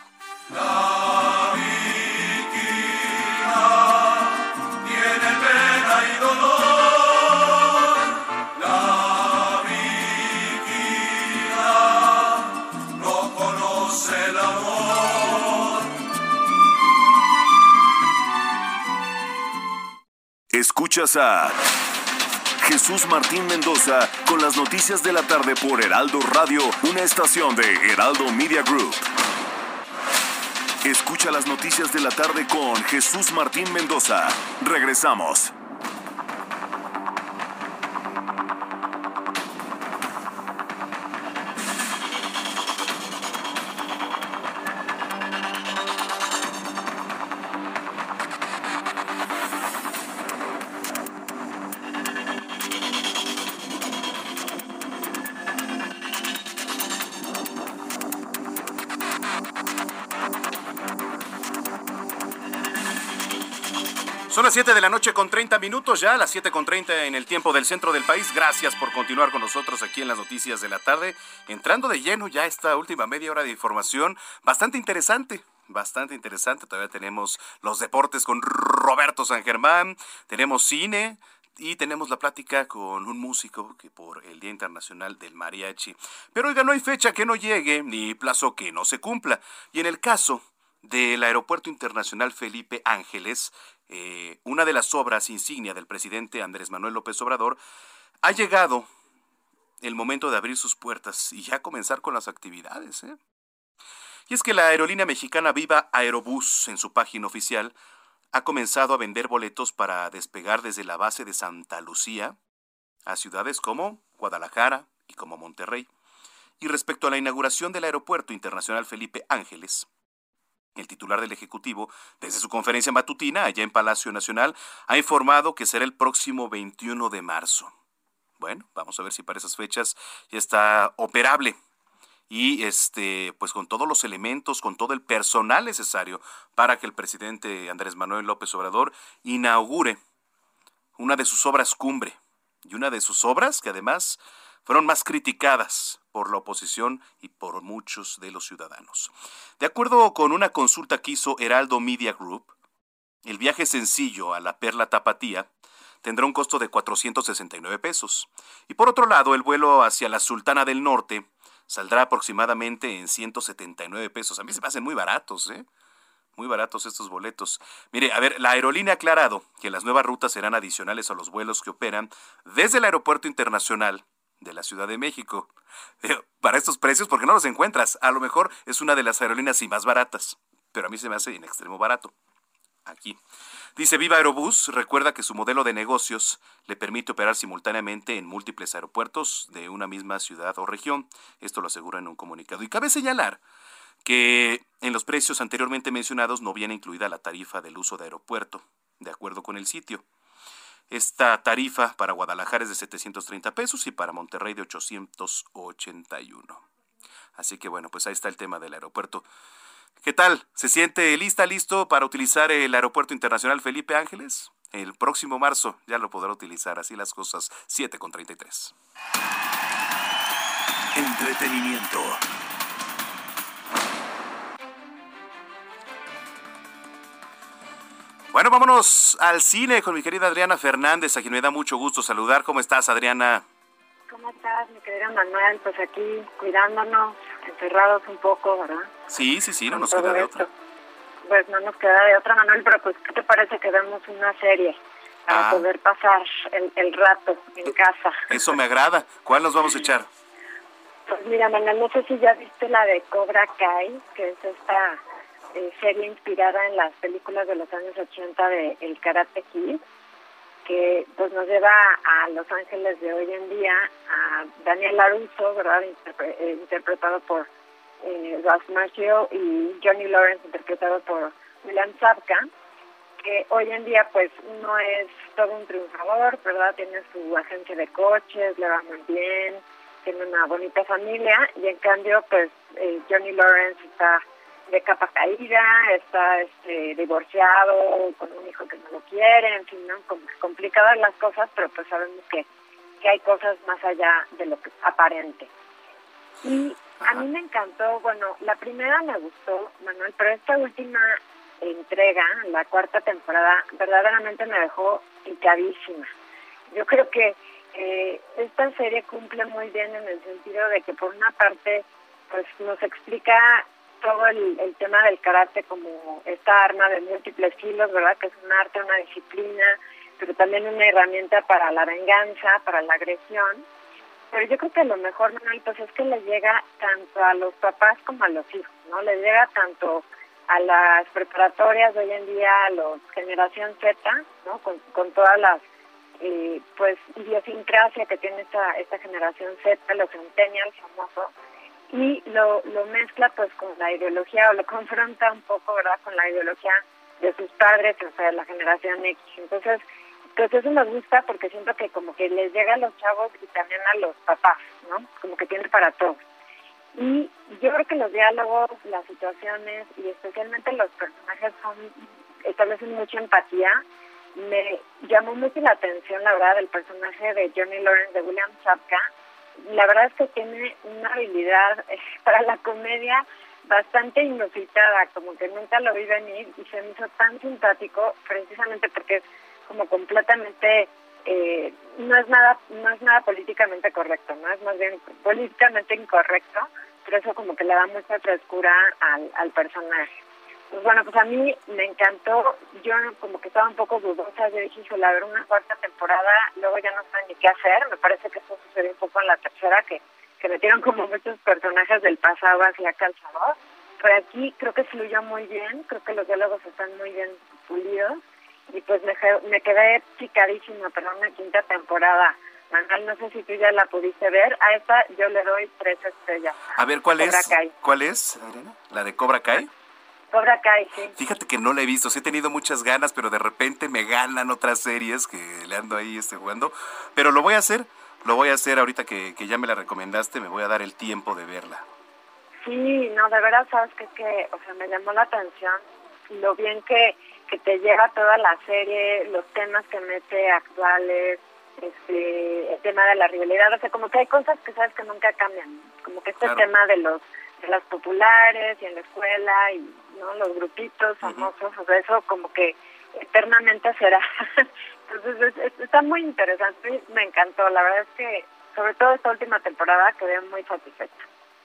Escuchas a Jesús Martín Mendoza con las noticias de la tarde por Heraldo Radio, una estación de Heraldo Media Group. Escucha las noticias de la tarde con Jesús Martín Mendoza. Regresamos. Las 7 de la noche con 30 minutos ya, las 7 con 30 en el tiempo del centro del país. Gracias por continuar con nosotros aquí en las noticias de la tarde. Entrando de lleno ya esta última media hora de información bastante interesante. Bastante interesante. Todavía tenemos los deportes con Roberto San Germán. Tenemos cine, y tenemos la plática con un músico que por el Día Internacional del Mariachi. Pero oiga, no hay fecha que no llegue ni plazo que no se cumpla. Y en el caso del Aeropuerto Internacional Felipe Ángeles, eh, una de las obras insignia del presidente Andrés Manuel López Obrador, ha llegado el momento de abrir sus puertas y ya comenzar con las actividades. ¿eh? Y es que la aerolínea mexicana Viva Aerobús, en su página oficial, ha comenzado a vender boletos para despegar desde la base de Santa Lucía a ciudades como Guadalajara y como Monterrey. Y respecto a la inauguración del Aeropuerto Internacional Felipe Ángeles, el titular del Ejecutivo, desde su conferencia matutina allá en Palacio Nacional, ha informado que será el próximo 21 de marzo. Bueno, vamos a ver si para esas fechas ya está operable y este pues con todos los elementos, con todo el personal necesario para que el presidente Andrés Manuel López Obrador inaugure una de sus obras cumbre y una de sus obras que además fueron más criticadas por la oposición y por muchos de los ciudadanos. De acuerdo con una consulta que hizo Heraldo Media Group, el viaje sencillo a la Perla Tapatía tendrá un costo de 469 pesos. Y por otro lado, el vuelo hacia la Sultana del Norte saldrá aproximadamente en 179 pesos. A mí se me hacen muy baratos, ¿eh? Muy baratos estos boletos. Mire, a ver, la aerolínea ha aclarado que las nuevas rutas serán adicionales a los vuelos que operan desde el Aeropuerto Internacional de la Ciudad de México. *laughs* Para estos precios, porque no los encuentras. A lo mejor es una de las aerolíneas y más baratas, pero a mí se me hace en extremo barato. Aquí. Dice Viva Aerobús, recuerda que su modelo de negocios le permite operar simultáneamente en múltiples aeropuertos de una misma ciudad o región. Esto lo asegura en un comunicado. Y cabe señalar que en los precios anteriormente mencionados no viene incluida la tarifa del uso de aeropuerto, de acuerdo con el sitio. Esta tarifa para Guadalajara es de 730 pesos y para Monterrey de 881. Así que bueno, pues ahí está el tema del aeropuerto. ¿Qué tal? ¿Se siente lista, listo para utilizar el Aeropuerto Internacional Felipe Ángeles? El próximo marzo ya lo podrá utilizar, así las cosas, 7 con 33. Entretenimiento. Bueno, vámonos al cine con mi querida Adriana Fernández, a quien me da mucho gusto saludar. ¿Cómo estás, Adriana? ¿Cómo estás, mi querida Manuel? Pues aquí cuidándonos, encerrados un poco, ¿verdad? Sí, sí, sí, no Con nos queda de esto. otra. Pues no nos queda de otra, Manuel, pero pues, ¿qué te parece que vemos una serie para Ah. poder pasar el, el rato en casa? Eso me agrada. ¿Cuál nos vamos a echar? Pues mira, Manuel, no sé si ya viste la de Cobra Kai, que es esta eh, serie inspirada en las películas de los años 80 de El Karate Kid, que pues nos lleva a Los Ángeles de hoy en día, a Daniel LaRusso, ¿verdad? Interpre- eh, interpretado por eh, Ralph Macchio y Johnny Lawrence, interpretado por William Zabka, que hoy en día pues no es todo un triunfador, ¿verdad? Tiene su agencia de coches, le va muy bien, tiene una bonita familia y en cambio pues eh, Johnny Lawrence está de capa caída, está este, divorciado, con un hijo que no lo quiere, en fin, ¿no? Como que complicadas las cosas, pero pues sabemos que, que hay cosas más allá de lo que aparente. Y a mí me encantó, bueno, la primera me gustó, Manuel, pero esta última entrega, la cuarta temporada, verdaderamente me dejó picadísima. Yo creo que eh, esta serie cumple muy bien en el sentido de que por una parte pues nos explica todo el, el tema del karate como esta arma de múltiples filos, ¿verdad? Que es un arte, una disciplina, pero también una herramienta para la venganza, para la agresión. Pero yo creo que lo mejor, Manuel, pues es que le llega tanto a los papás como a los hijos, ¿no? Le llega tanto a las preparatorias de hoy en día, a los generación Z, ¿no? Con, con todas las, eh, pues, idiosincrasia que tiene esta, esta generación Z, los centennials famosos, y lo, lo mezcla pues con la ideología o lo confronta un poco, ¿verdad? Con la ideología de sus padres, o sea, de la generación X. Entonces, pues eso nos gusta porque siento que como que les llega a los chavos y también a los papás, ¿no? Como que tiene para todos. Y yo creo que los diálogos, las situaciones y especialmente los personajes son establecen mucha empatía. Me llamó mucho la atención, la verdad, del personaje de Johnny Lawrence de William Zabka. La verdad es que tiene una habilidad eh, *laughs* para la comedia bastante inusitada, como que nunca lo vi venir y se me hizo tan simpático precisamente porque es como completamente eh, no es nada no es nada políticamente correcto, no es más bien políticamente incorrecto, pero eso como que le da mucha frescura al, al personaje. Pues bueno, pues a mí me encantó, yo como que estaba un poco dudosa, yo dije, híjole, a ver una cuarta temporada, luego ya no saben ni qué hacer, me parece que eso sucedió un poco en la tercera, que, que metieron como muchos personajes del pasado hacia calzador, pero aquí creo que fluyó muy bien, creo que los diálogos están muy bien pulidos, y pues me, quedé picadísima para una quinta temporada. Manuel, no sé si tú ya la pudiste ver, a esta yo le doy tres estrellas. A ver, ¿cuál Cobra es? Kai. ¿Cuál es, Adriana? ¿La de Cobra Kai? Cobra Kai, sí. Fíjate que no la he visto, sí he tenido muchas ganas, pero de repente me ganan otras series que le ando ahí este, jugando. Pero lo voy a hacer, lo voy a hacer ahorita que, que ya me la recomendaste, me voy a dar el tiempo de verla. Sí, no, de verdad, sabes que, que, o sea, me llamó la atención lo bien que, que te lleva toda la serie, los temas que mete actuales, este, el tema de la rivalidad, o sea, como que hay cosas que sabes que nunca cambian, como que este Claro. tema de los de las populares y en la escuela y no los grupitos famosos, o sea, eso como que eternamente será. *laughs* Entonces es- es- está muy interesante, me encantó, la verdad es que sobre todo esta última temporada quedé muy satisfecha.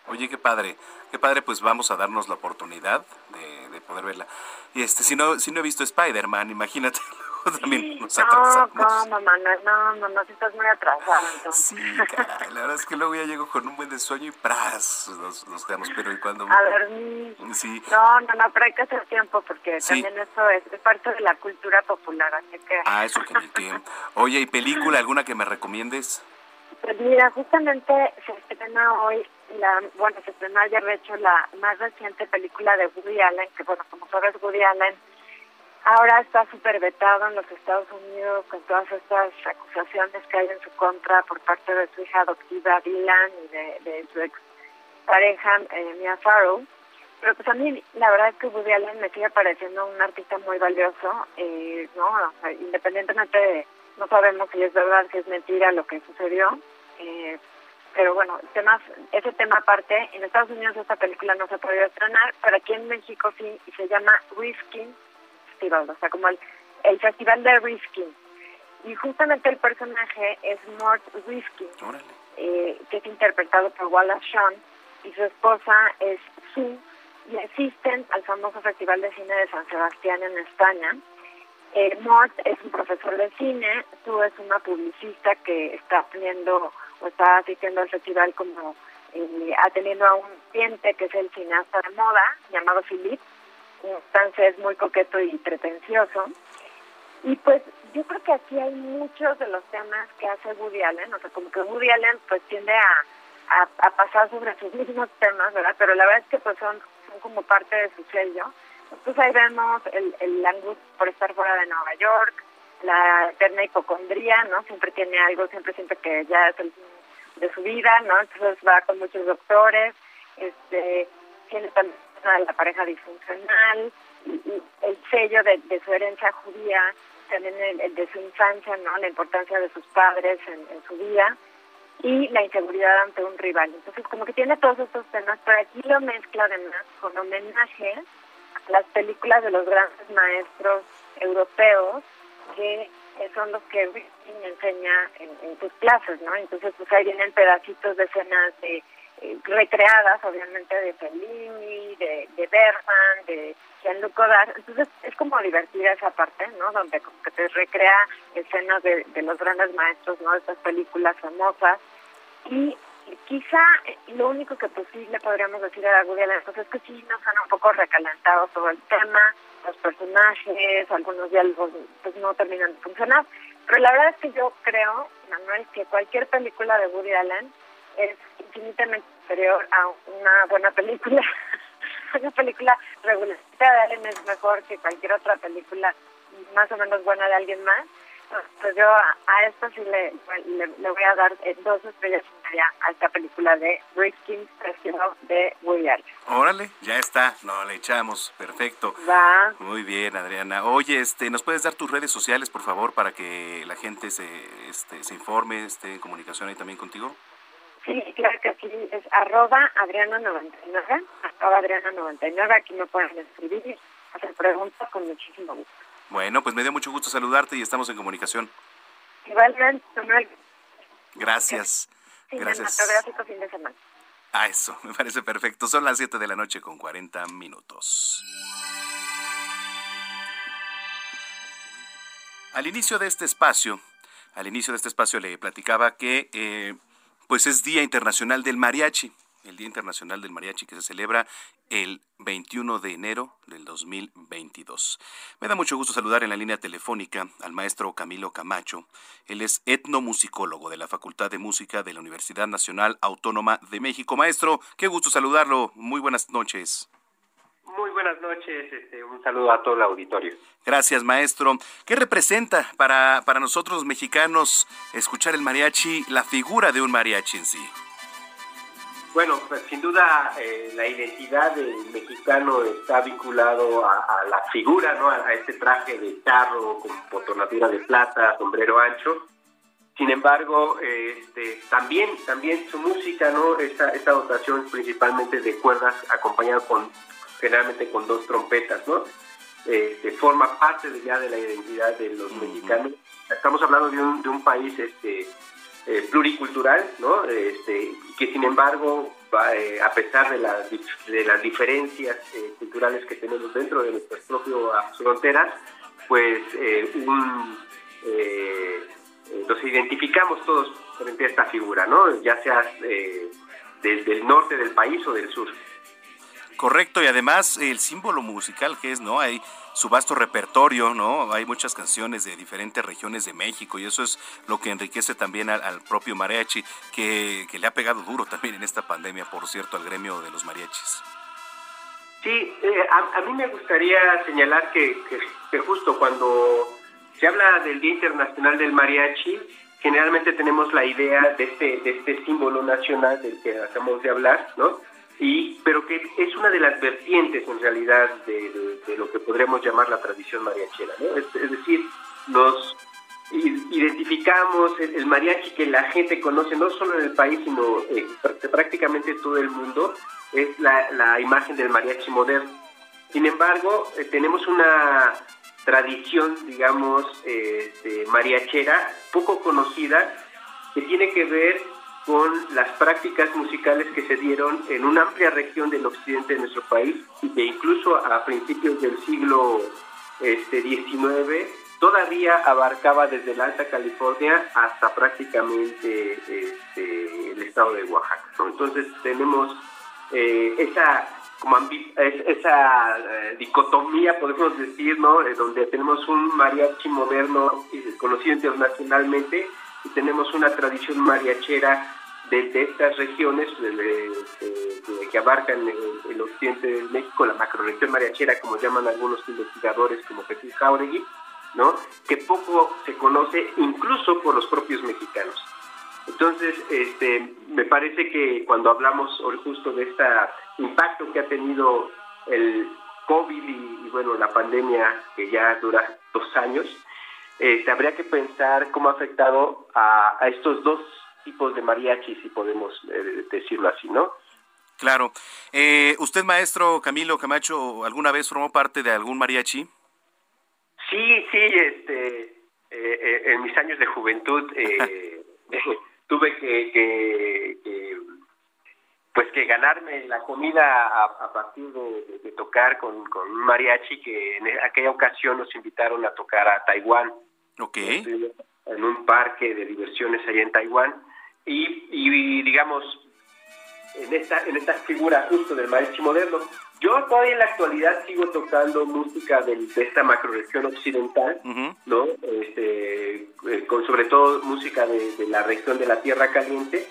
Oye, qué padre, qué padre, pues vamos a darnos la oportunidad de, de poder verla. Y este, si no, si no he visto Spider-Man, imagínate. *laughs* También nos No, atrasamos. ¿cómo, Manuel? No, no, no, si estás muy atrasado, entonces. Sí, caray, la verdad es que luego ya llego con un buen de sueño y ¡pras! Nos, nos quedamos, pero ¿y cuando A dormir. Sí, No, no, no, pero hay que hacer tiempo porque Sí. también eso es, es parte de la cultura popular, así que... ah, eso que ni qué. Oye, ¿y película *laughs* alguna que me recomiendes? Pues mira, justamente se estrena hoy, la, bueno, se estrenó ayer de hecho la más reciente película de Woody Allen, que bueno, como sabes, Woody Allen ahora está súper vetado en los Estados Unidos con todas estas acusaciones que hay en su contra por parte de su hija adoptiva Dylan y de, su ex pareja eh, Mia Farrow. Pero pues a mí la verdad es que Woody Allen me sigue pareciendo un artista muy valioso, eh, ¿no? Independientemente de, no sabemos si es verdad, si es mentira lo que sucedió, eh, pero bueno, temas, ese tema aparte, en Estados Unidos esta película no se ha podido estrenar, pero aquí en México sí, y se llama Risking Festival, o sea, como el, el festival de Risking. Y justamente el personaje es Mort Risking, eh, que es interpretado por Wallace Shawn, y su esposa es Sue, y asisten al famoso Festival de Cine de San Sebastián en España. Eh, Mort es un profesor de cine, Sue es una publicista que está teniendo o está asistiendo al festival como eh, atendiendo a un cliente que es el cineasta de moda llamado Philippe, francés muy coqueto y pretencioso. Y pues yo creo que aquí hay muchos de los temas que hace Woody Allen, o sea, como que Woody Allen pues tiende a, a, pasar sobre sus mismos temas, ¿verdad? Pero la verdad es que pues son, son como parte de su sello. Entonces ahí vemos el, el angustia por estar fuera de Nueva York, la eterna hipocondría, ¿no? Siempre tiene algo, siempre siente que ya es el fin de su vida, ¿no? Entonces va con muchos doctores, este, tiene también a la pareja disfuncional, el sello de, su herencia judía, también el, de su infancia, ¿no? La importancia de sus padres en, su vida y la inseguridad ante un rival. Entonces, como que tiene todos estos temas, pero aquí lo mezcla además con homenaje a las películas de los grandes maestros europeos que eh, son los que enseña en, en sus clases, ¿no? Entonces, pues ahí vienen pedacitos de escenas de, recreadas, obviamente, de Fellini, de, de Bergman, de Jean-Luc Godard. Entonces, es como divertida esa parte, ¿no? Donde como que te recrea escenas de, de los grandes maestros, ¿no? Estas películas famosas. Y quizá lo único que pues sí le podríamos decir a Woody Allen pues, es que sí nos han un poco recalentado todo el tema, los personajes, algunos diálogos pues no terminan de funcionar. Pero la verdad es que yo creo, Manuel, que cualquier película de Woody Allen es infinitamente superior a una buena película. *laughs* una película regular de Allen es mejor que cualquier otra película más o menos buena de alguien más. Pues yo a, a esto sí le, le, le voy a dar eh, dos estrellas a esta película de Risking Festival de Woody Allen. Órale, ya está, no le echamos, perfecto. Va. Muy bien, Adriana. Oye, este, ¿nos puedes dar tus redes sociales, por favor, para que la gente se, este, se informe, esté en comunicación ahí también contigo? Sí, claro que sí, es arroba Adriana99, arroba Adriana99, aquí me pueden escribir y hacer preguntas con muchísimo gusto. Bueno, pues me dio mucho gusto saludarte y estamos en comunicación. Igualmente, Manuel, Gracias. Gracias. cinematográfico fin de semana. Ah, eso, *laughs* me parece perfecto. Son las 7 de la noche con 40 minutos. Al inicio de este espacio, al inicio de este espacio le platicaba que eh, pues es Día Internacional del Mariachi, el Día Internacional del Mariachi que se celebra el 21 de enero del 2022. Me da mucho gusto saludar en la línea telefónica al maestro Camilo Camacho. Él es etnomusicólogo de la Facultad de Música de la Universidad Nacional Autónoma de México. Maestro, qué gusto saludarlo. Muy buenas noches. Muy buenas noches, este, un saludo a todo el auditorio. Gracias, maestro. ¿Qué representa para, para nosotros los mexicanos escuchar el mariachi, la figura de un mariachi en sí? Bueno, pues, sin duda eh, la identidad del mexicano está vinculado a, a la figura, ¿no? A, a este traje de charro con botonadura de plata, sombrero ancho. Sin embargo, eh, este, también, también su música, ¿no? Esta, esta dotación principalmente de cuerdas acompañada con generalmente con dos trompetas, ¿no? Este, forma parte de, ya de la identidad de los mexicanos. Estamos hablando de un, de un país este, eh, pluricultural, ¿no? Este, que sin embargo, eh, a pesar de las, de las diferencias eh, culturales que tenemos dentro de nuestras propias fronteras, pues un, nos identificamos todos frente a esta figura, ¿no? Ya seas desde el norte del país o del sur. Correcto, y además el símbolo musical que es, ¿no? Hay su vasto repertorio, ¿no? Hay muchas canciones de diferentes regiones de México y eso es lo que enriquece también al, propio mariachi, que, le ha pegado duro también en esta pandemia, por cierto, al gremio de los mariachis. Sí, eh, a, mí me gustaría señalar que, que, justo cuando se habla del Día Internacional del Mariachi, generalmente tenemos la idea de este, de este símbolo nacional del que acabamos de hablar, ¿no? Y pero que es una de las vertientes en realidad de, lo que podremos llamar la tradición mariachera, ¿no? es, decir, nos identificamos el, mariachi que la gente conoce no solo en el país, sino eh, prácticamente todo el mundo, es la, imagen del mariachi moderno. Sin embargo, eh, tenemos una tradición, digamos, eh, mariachera poco conocida que tiene que ver con las prácticas musicales que se dieron en una amplia región del occidente de nuestro país y que incluso a principios del siglo este, XIX todavía abarcaba desde la Alta California hasta prácticamente este, el estado de Oaxaca. Entonces tenemos eh, esa como esa eh, dicotomía, podemos decir, ¿no? Eh, donde tenemos un mariachi moderno conocido internacionalmente y tenemos una tradición mariachera de, estas regiones que abarcan el, occidente de México, la macroregión mariachera, como llaman algunos investigadores como Jesús Jauregui, ¿no? que poco se conoce incluso por los propios mexicanos. Entonces, este, me parece que cuando hablamos justo de este impacto que ha tenido el COVID y, bueno, la pandemia que ya dura dos años, este, habría que pensar cómo ha afectado a, a estos dos tipos de mariachi, si podemos eh, decirlo así, ¿no? Claro. Eh, ¿Usted, maestro Camilo Camacho, alguna vez formó parte de algún mariachi? Sí, sí, este, eh, en mis años de juventud *laughs* *laughs* tuve que, pues que ganarme la comida a, partir de, tocar con, con, un mariachi que en aquella ocasión nos invitaron a tocar a Taiwán. Ok. En un parque de diversiones allá en Taiwán y, digamos, en esta, en esta figura justo del mariachi moderno. Yo todavía en la actualidad sigo tocando música de, esta macroregión occidental, ¿no? Este, eh, con sobre todo música de, la región de la Tierra Caliente,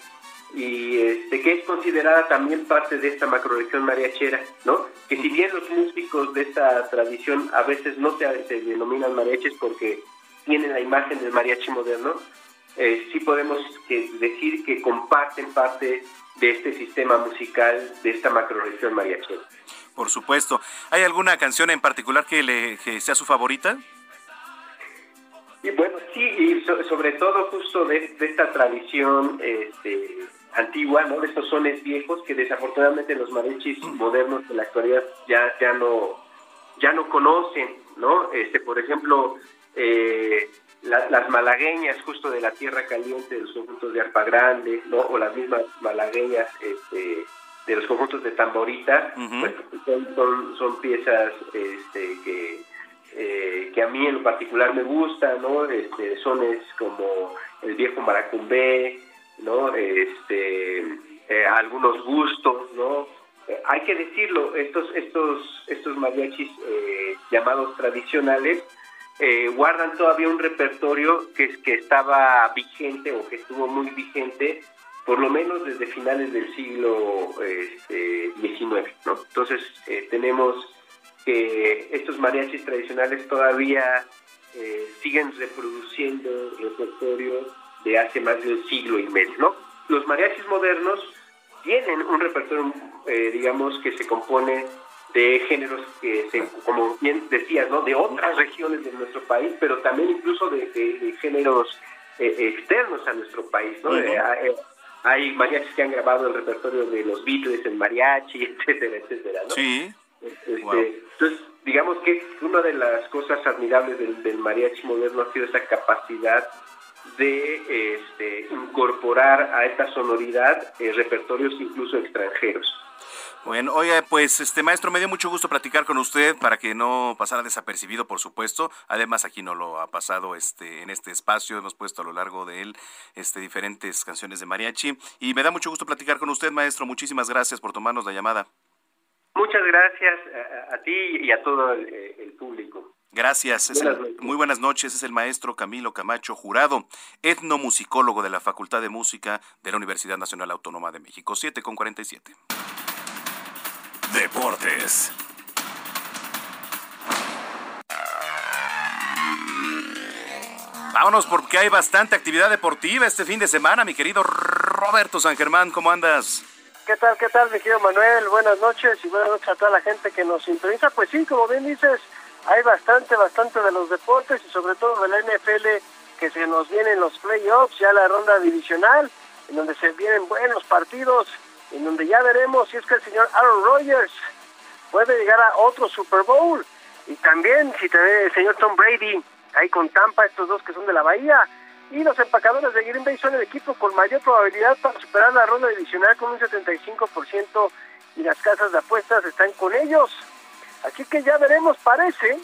y este, que es considerada también parte de esta macroregión mariachera, ¿no? Que si bien los músicos de esta tradición a veces no se, se denominan mariachis porque tienen la imagen del mariachi moderno, eh, sí podemos decir que comparten parte de este sistema musical, de esta macroregión mariachera. Por supuesto. ¿Hay alguna canción en particular que, le, sea su favorita? Y bueno, sí, y sobre todo justo de, esta tradición este, antigua, ¿no? De estos sones viejos que desafortunadamente los mariachis modernos de la actualidad ya, ya no ya no conocen, ¿no? Este, por ejemplo, eh, las malagueñas justo de la tierra caliente de los conjuntos de Arpa Grande, ¿no? o las mismas malagueñas este, de los conjuntos de Tamborita, pues, son, son, piezas este, que, eh, que a mí en lo particular me gustan, ¿no? Este, sones como el viejo maracumbé, ¿no? Este, eh, algunos gustos, ¿no? Eh, hay que decirlo, estos, estos, estos mariachis llamados tradicionales, eh, guardan todavía un repertorio que, que estaba vigente o que estuvo muy vigente por lo menos desde finales del siglo este, XIX. ¿no? Entonces eh, tenemos que estos mariachis tradicionales todavía eh, siguen reproduciendo el repertorio de hace más de un siglo y medio. ¿no? Los mariachis modernos tienen un repertorio, digamos, que se compone de géneros que, se, como bien decías, ¿no? de otras regiones de nuestro país, pero también incluso de, géneros eh, externos a nuestro país. ¿no? Eh, hay mariachis que han grabado el repertorio de los Beatles en mariachi, *laughs* etcétera, etcétera. ¿no? Sí. Este, entonces, digamos que una de las cosas admirables del, del mariachi moderno ha sido esa capacidad de este, incorporar a esta sonoridad eh, repertorios incluso extranjeros. Bueno, oye, pues este maestro, me dio mucho gusto platicar con usted para que no pasara desapercibido, por supuesto. Además, aquí no lo ha pasado este en este espacio, hemos puesto a lo largo de él este diferentes canciones de mariachi y me da mucho gusto platicar con usted, maestro. Muchísimas gracias por tomarnos la llamada. Muchas gracias a, a ti y a todo el, el público. Gracias. El, muy buenas noches. Es el maestro Camilo Camacho Jurado, etnomusicólogo de la Facultad de Música de la Universidad Nacional Autónoma de México. 7 con 47. Deportes. Vámonos porque hay bastante actividad deportiva este fin de semana, mi querido Roberto San Germán, ¿cómo andas? ¿Qué tal, qué tal, mi querido Manuel? Buenas noches y buenas noches a toda la gente que nos sintoniza. Pues sí, como bien dices, hay bastante, bastante de los deportes y sobre todo de la NFL que se nos vienen los playoffs, ya la ronda divisional, en donde se vienen buenos partidos, en donde ya veremos si es que el señor Aaron Rodgers puede llegar a otro Super Bowl. Y también si te el señor Tom Brady ahí con Tampa, estos dos que son de la Bahía. Y los empacadores de Green Bay son el equipo con mayor probabilidad para superar la ronda divisional con un 75% y las casas de apuestas están con ellos. Así que ya veremos, parece,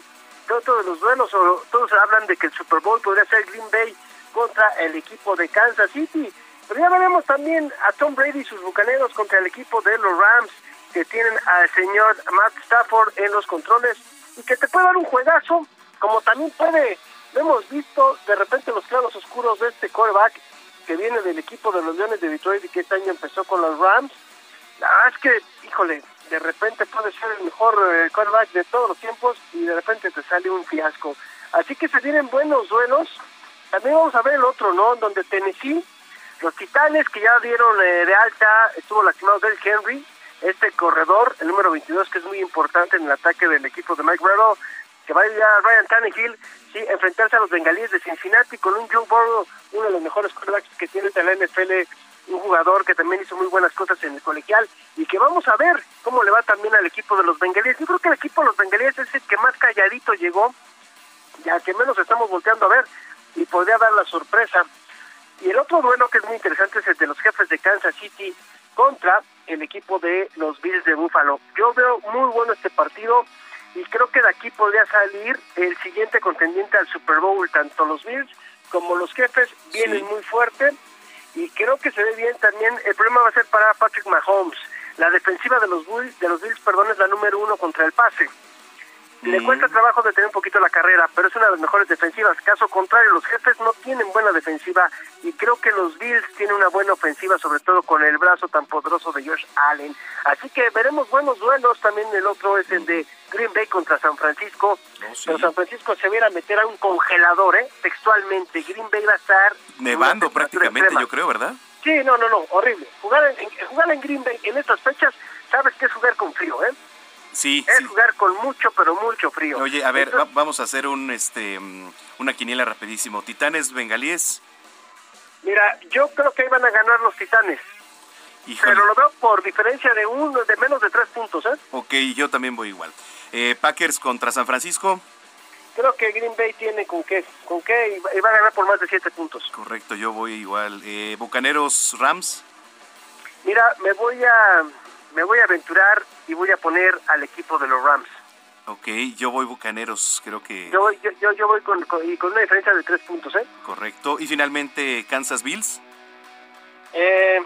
todos los duelos, o todos hablan de que el Super Bowl podría ser Green Bay contra el equipo de Kansas City. Pero ya veremos también a Tom Brady y sus bucaneros contra el equipo de los Rams, que tienen al señor Matt Stafford en los controles, y que te puede dar un juegazo, como también puede, hemos visto de repente los claros oscuros de este quarterback que viene del equipo de los Leones de Detroit y que este año empezó con los Rams. La verdad es que, híjole, de repente puede ser el mejor eh, quarterback de todos los tiempos y de repente te sale un fiasco. Así que se vienen buenos duelos. También vamos a ver el otro, ¿no? Donde Tennessee, los Titanes que ya dieron eh, de alta, estuvo lastimado del Henry, este corredor, el número 22, que es muy importante en el ataque del equipo de Mike Bravo, que va a ir a Ryan Tannehill, sí, enfrentarse a los bengalíes de Cincinnati con un Joe Burrow, uno de los mejores quarterbacks que tiene en la NFL, un jugador que también hizo muy buenas cosas en el colegial y que vamos a ver cómo le va también al equipo de los bengalíes. Yo creo que el equipo de los bengalíes es el que más calladito llegó, ya que menos estamos volteando a ver y podría dar la sorpresa. Y el otro duelo que es muy interesante es el de los jefes de Kansas City contra el equipo de los Bills de Buffalo. Yo veo muy bueno este partido y creo que de aquí podría salir el siguiente contendiente al Super Bowl, tanto los Bills como los jefes vienen muy fuerte y creo que se ve bien también, el problema va a ser para Patrick Mahomes, la defensiva de los Bills, de los Bills perdón, es la número uno contra el pase. Le cuesta trabajo detener un poquito la carrera, pero es una de las mejores defensivas. Caso contrario, los jefes no tienen buena defensiva y creo que los Bills tienen una buena ofensiva, sobre todo con el brazo tan poderoso de Josh Allen. Así que veremos buenos duelos. También el otro es el de Green Bay contra San Francisco. Pero San Francisco se viera a meter a un congelador, ¿eh? Textualmente. Green Bay va a estar... Nevando prácticamente, yo creo, ¿verdad? Sí, no, no, no, horrible. Jugar en, jugar en Green Bay en estas fechas, sabes que es jugar con frío, ¿eh? Sí, es jugar con mucho, pero mucho frío. Oye, a ver, va, vamos a hacer un, este, una quiniela rapidísimo. ¿Titanes bengalíes? Mira, yo creo que van a ganar los Titanes. Híjole. Pero lo veo por diferencia de uno, de menos de tres puntos, ¿eh? Ok, yo también voy igual. Eh, Packers contra San Francisco. Creo que Green Bay tiene con qué, con qué y va a ganar por más de siete puntos. Correcto, yo voy igual. Eh, Bucaneros Rams. Mira, me voy a me voy a aventurar y voy a poner al equipo de los Rams. Ok, yo voy Bucaneros, creo que... Yo voy, yo, yo, yo voy con, con, y con una diferencia de tres puntos, ¿eh? Correcto. Y finalmente, Kansas Bills. Eh,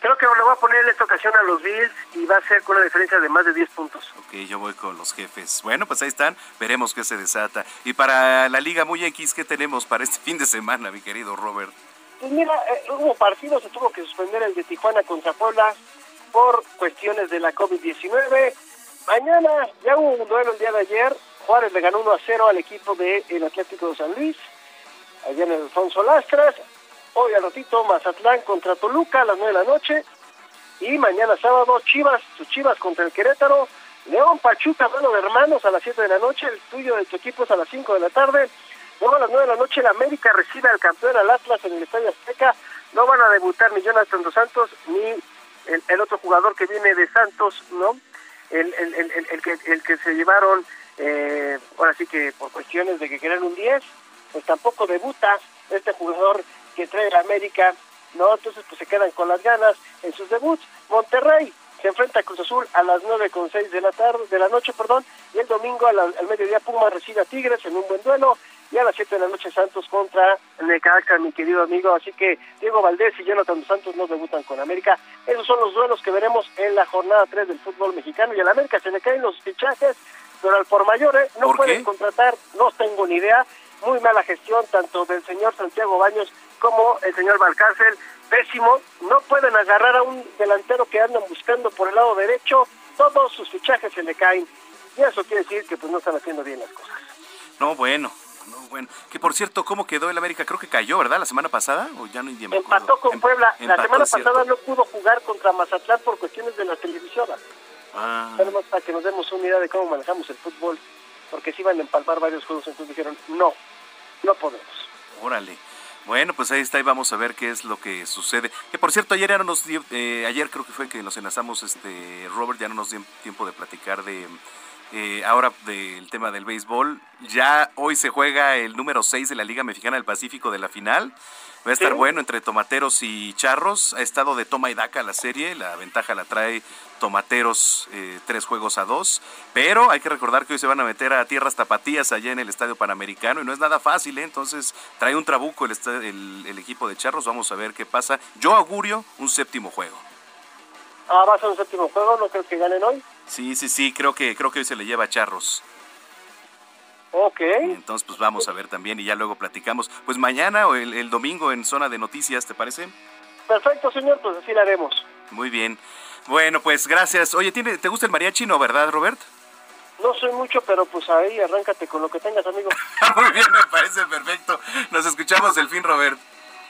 creo que le voy a poner en esta ocasión a los Bills y va a ser con una diferencia de más de 10 puntos. Ok, yo voy con los jefes. Bueno, pues ahí están, veremos qué se desata. Y para la Liga Muy X, ¿qué tenemos para este *laughs* fin de semana, mi querido Robert? Pues mira, eh, hubo partidos, se tuvo que suspender el de Tijuana contra Puebla por cuestiones de la COVID-19. Mañana ya hubo un duelo el día de ayer. Juárez le ganó 1 a 0 al equipo del Atlético de San Luis, allá en el Alfonso Lastras. Hoy al ratito Mazatlán contra Toluca a las 9 de la noche. Y mañana sábado Chivas, sus Chivas contra el Querétaro. León Pachuca, duelo de hermanos a las 7 de la noche. El tuyo de tu equipo es a las 5 de la tarde. Luego a las 9 de la noche el América recibe al campeón al Atlas en el Estadio Azteca. No van a debutar ni Jonathan Dos Santos ni el, el, otro jugador que viene de Santos, ¿no? El, el, el, el que, el que se llevaron, eh, ahora sí que por cuestiones de que querían un 10, pues tampoco debuta. este jugador que trae a América, ¿no? Entonces pues se quedan con las ganas en sus debuts. Monterrey se enfrenta a Cruz Azul a las nueve con seis de la tarde, de la noche, perdón, y el domingo al mediodía Puma recibe a Tigres en un buen duelo y a las 7 de la noche Santos contra Necaxa, mi querido amigo. Así que Diego Valdés y Jonathan Santos no debutan con América. Esos son los duelos que veremos en la jornada 3 del fútbol mexicano. Y a la América se le caen los fichajes, pero al por mayor ¿eh? no pueden contratar, no tengo ni idea. Muy mala gestión tanto del señor Santiago Baños como el señor Valcárcel. Pésimo, no pueden agarrar a un delantero que andan buscando por el lado derecho. Todos sus fichajes se le caen. Y eso quiere decir que pues no están haciendo bien las cosas. No, bueno, no, bueno. Que por cierto, ¿cómo quedó el América? Creo que cayó, ¿verdad? La semana pasada, o ya no me Empató con em, Puebla. la semana pasada no pudo jugar contra Mazatlán por cuestiones de la televisora. Ah. para que nos demos una idea de cómo manejamos el fútbol, porque si iban a empalmar varios juegos, entonces dijeron, no, no podemos. Órale. Bueno, pues ahí está y vamos a ver qué es lo que sucede. Que por cierto, ayer ya no nos eh, ayer creo que fue que nos enlazamos, este, Robert, ya no nos dio tiempo de platicar de eh, ahora del tema del béisbol. Ya hoy se juega el número 6 de la Liga Mexicana del Pacífico de la final. Va a estar bueno entre Tomateros y Charros. Ha estado de toma y daca la serie. La ventaja la trae Tomateros eh, tres juegos a dos. Pero hay que recordar que hoy se van a meter a tierras tapatías allá en el Estadio Panamericano y no es nada fácil. ¿eh? Entonces trae un trabuco el, el, equipo de Charros. Vamos a ver qué pasa. Yo augurio un séptimo juego. Ah, va a ser un séptimo juego. ¿No creo que ganen hoy? Sí, sí, sí, creo que, creo que hoy se le lleva a Charros. Ok. Entonces, pues vamos a ver también y ya luego platicamos. Pues mañana o el, domingo en zona de noticias, ¿te parece? Perfecto, señor, pues así la haremos. Muy bien. Bueno, pues gracias. Oye, ¿tiene, ¿te gusta el mariachi, no, verdad, Robert? No soy mucho, pero pues ahí arráncate con lo que tengas, amigo. *laughs* Muy bien, me parece perfecto. Nos escuchamos el fin, Robert.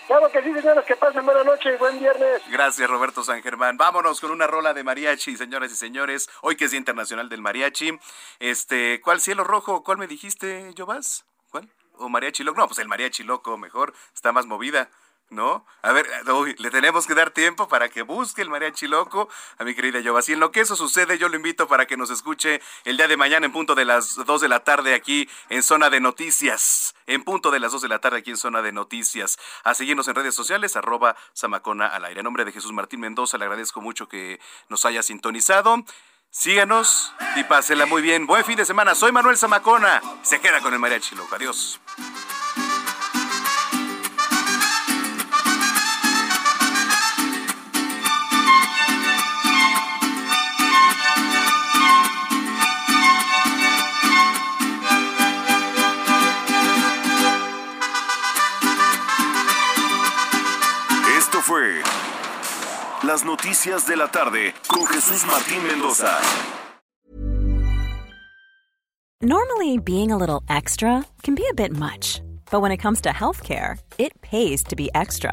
Claro que sí, señores, que pasen buena noche y buen viernes. Gracias, Roberto San Germán. Vámonos con una rola de mariachi, señoras y señores. Hoy que es Día Internacional del Mariachi. Este, ¿cuál cielo rojo? ¿Cuál me dijiste, Jovas? ¿Cuál? ¿O mariachi loco? No, pues el mariachi loco, mejor. Está más movida. ¿No? A ver, le tenemos que dar tiempo para que busque el mariachi loco a mi querida Yovasi. En lo que eso sucede, yo lo invito para que nos escuche el día de mañana en punto de las 2 de la tarde aquí en Zona de Noticias. En punto de las 2 de la tarde aquí en Zona de Noticias. A seguirnos en redes sociales, arroba Samacona al aire. En nombre de Jesús Martín Mendoza, le agradezco mucho que nos haya sintonizado. Síganos y pásela muy bien. Buen fin de semana. Soy Manuel Zamacona. Se queda con el mariachi loco. Adiós. Las Noticias de la Tarde con Jesús Martín Mendoza. Normally, being a little extra can be a bit much, but when it comes to healthcare, it pays to be extra.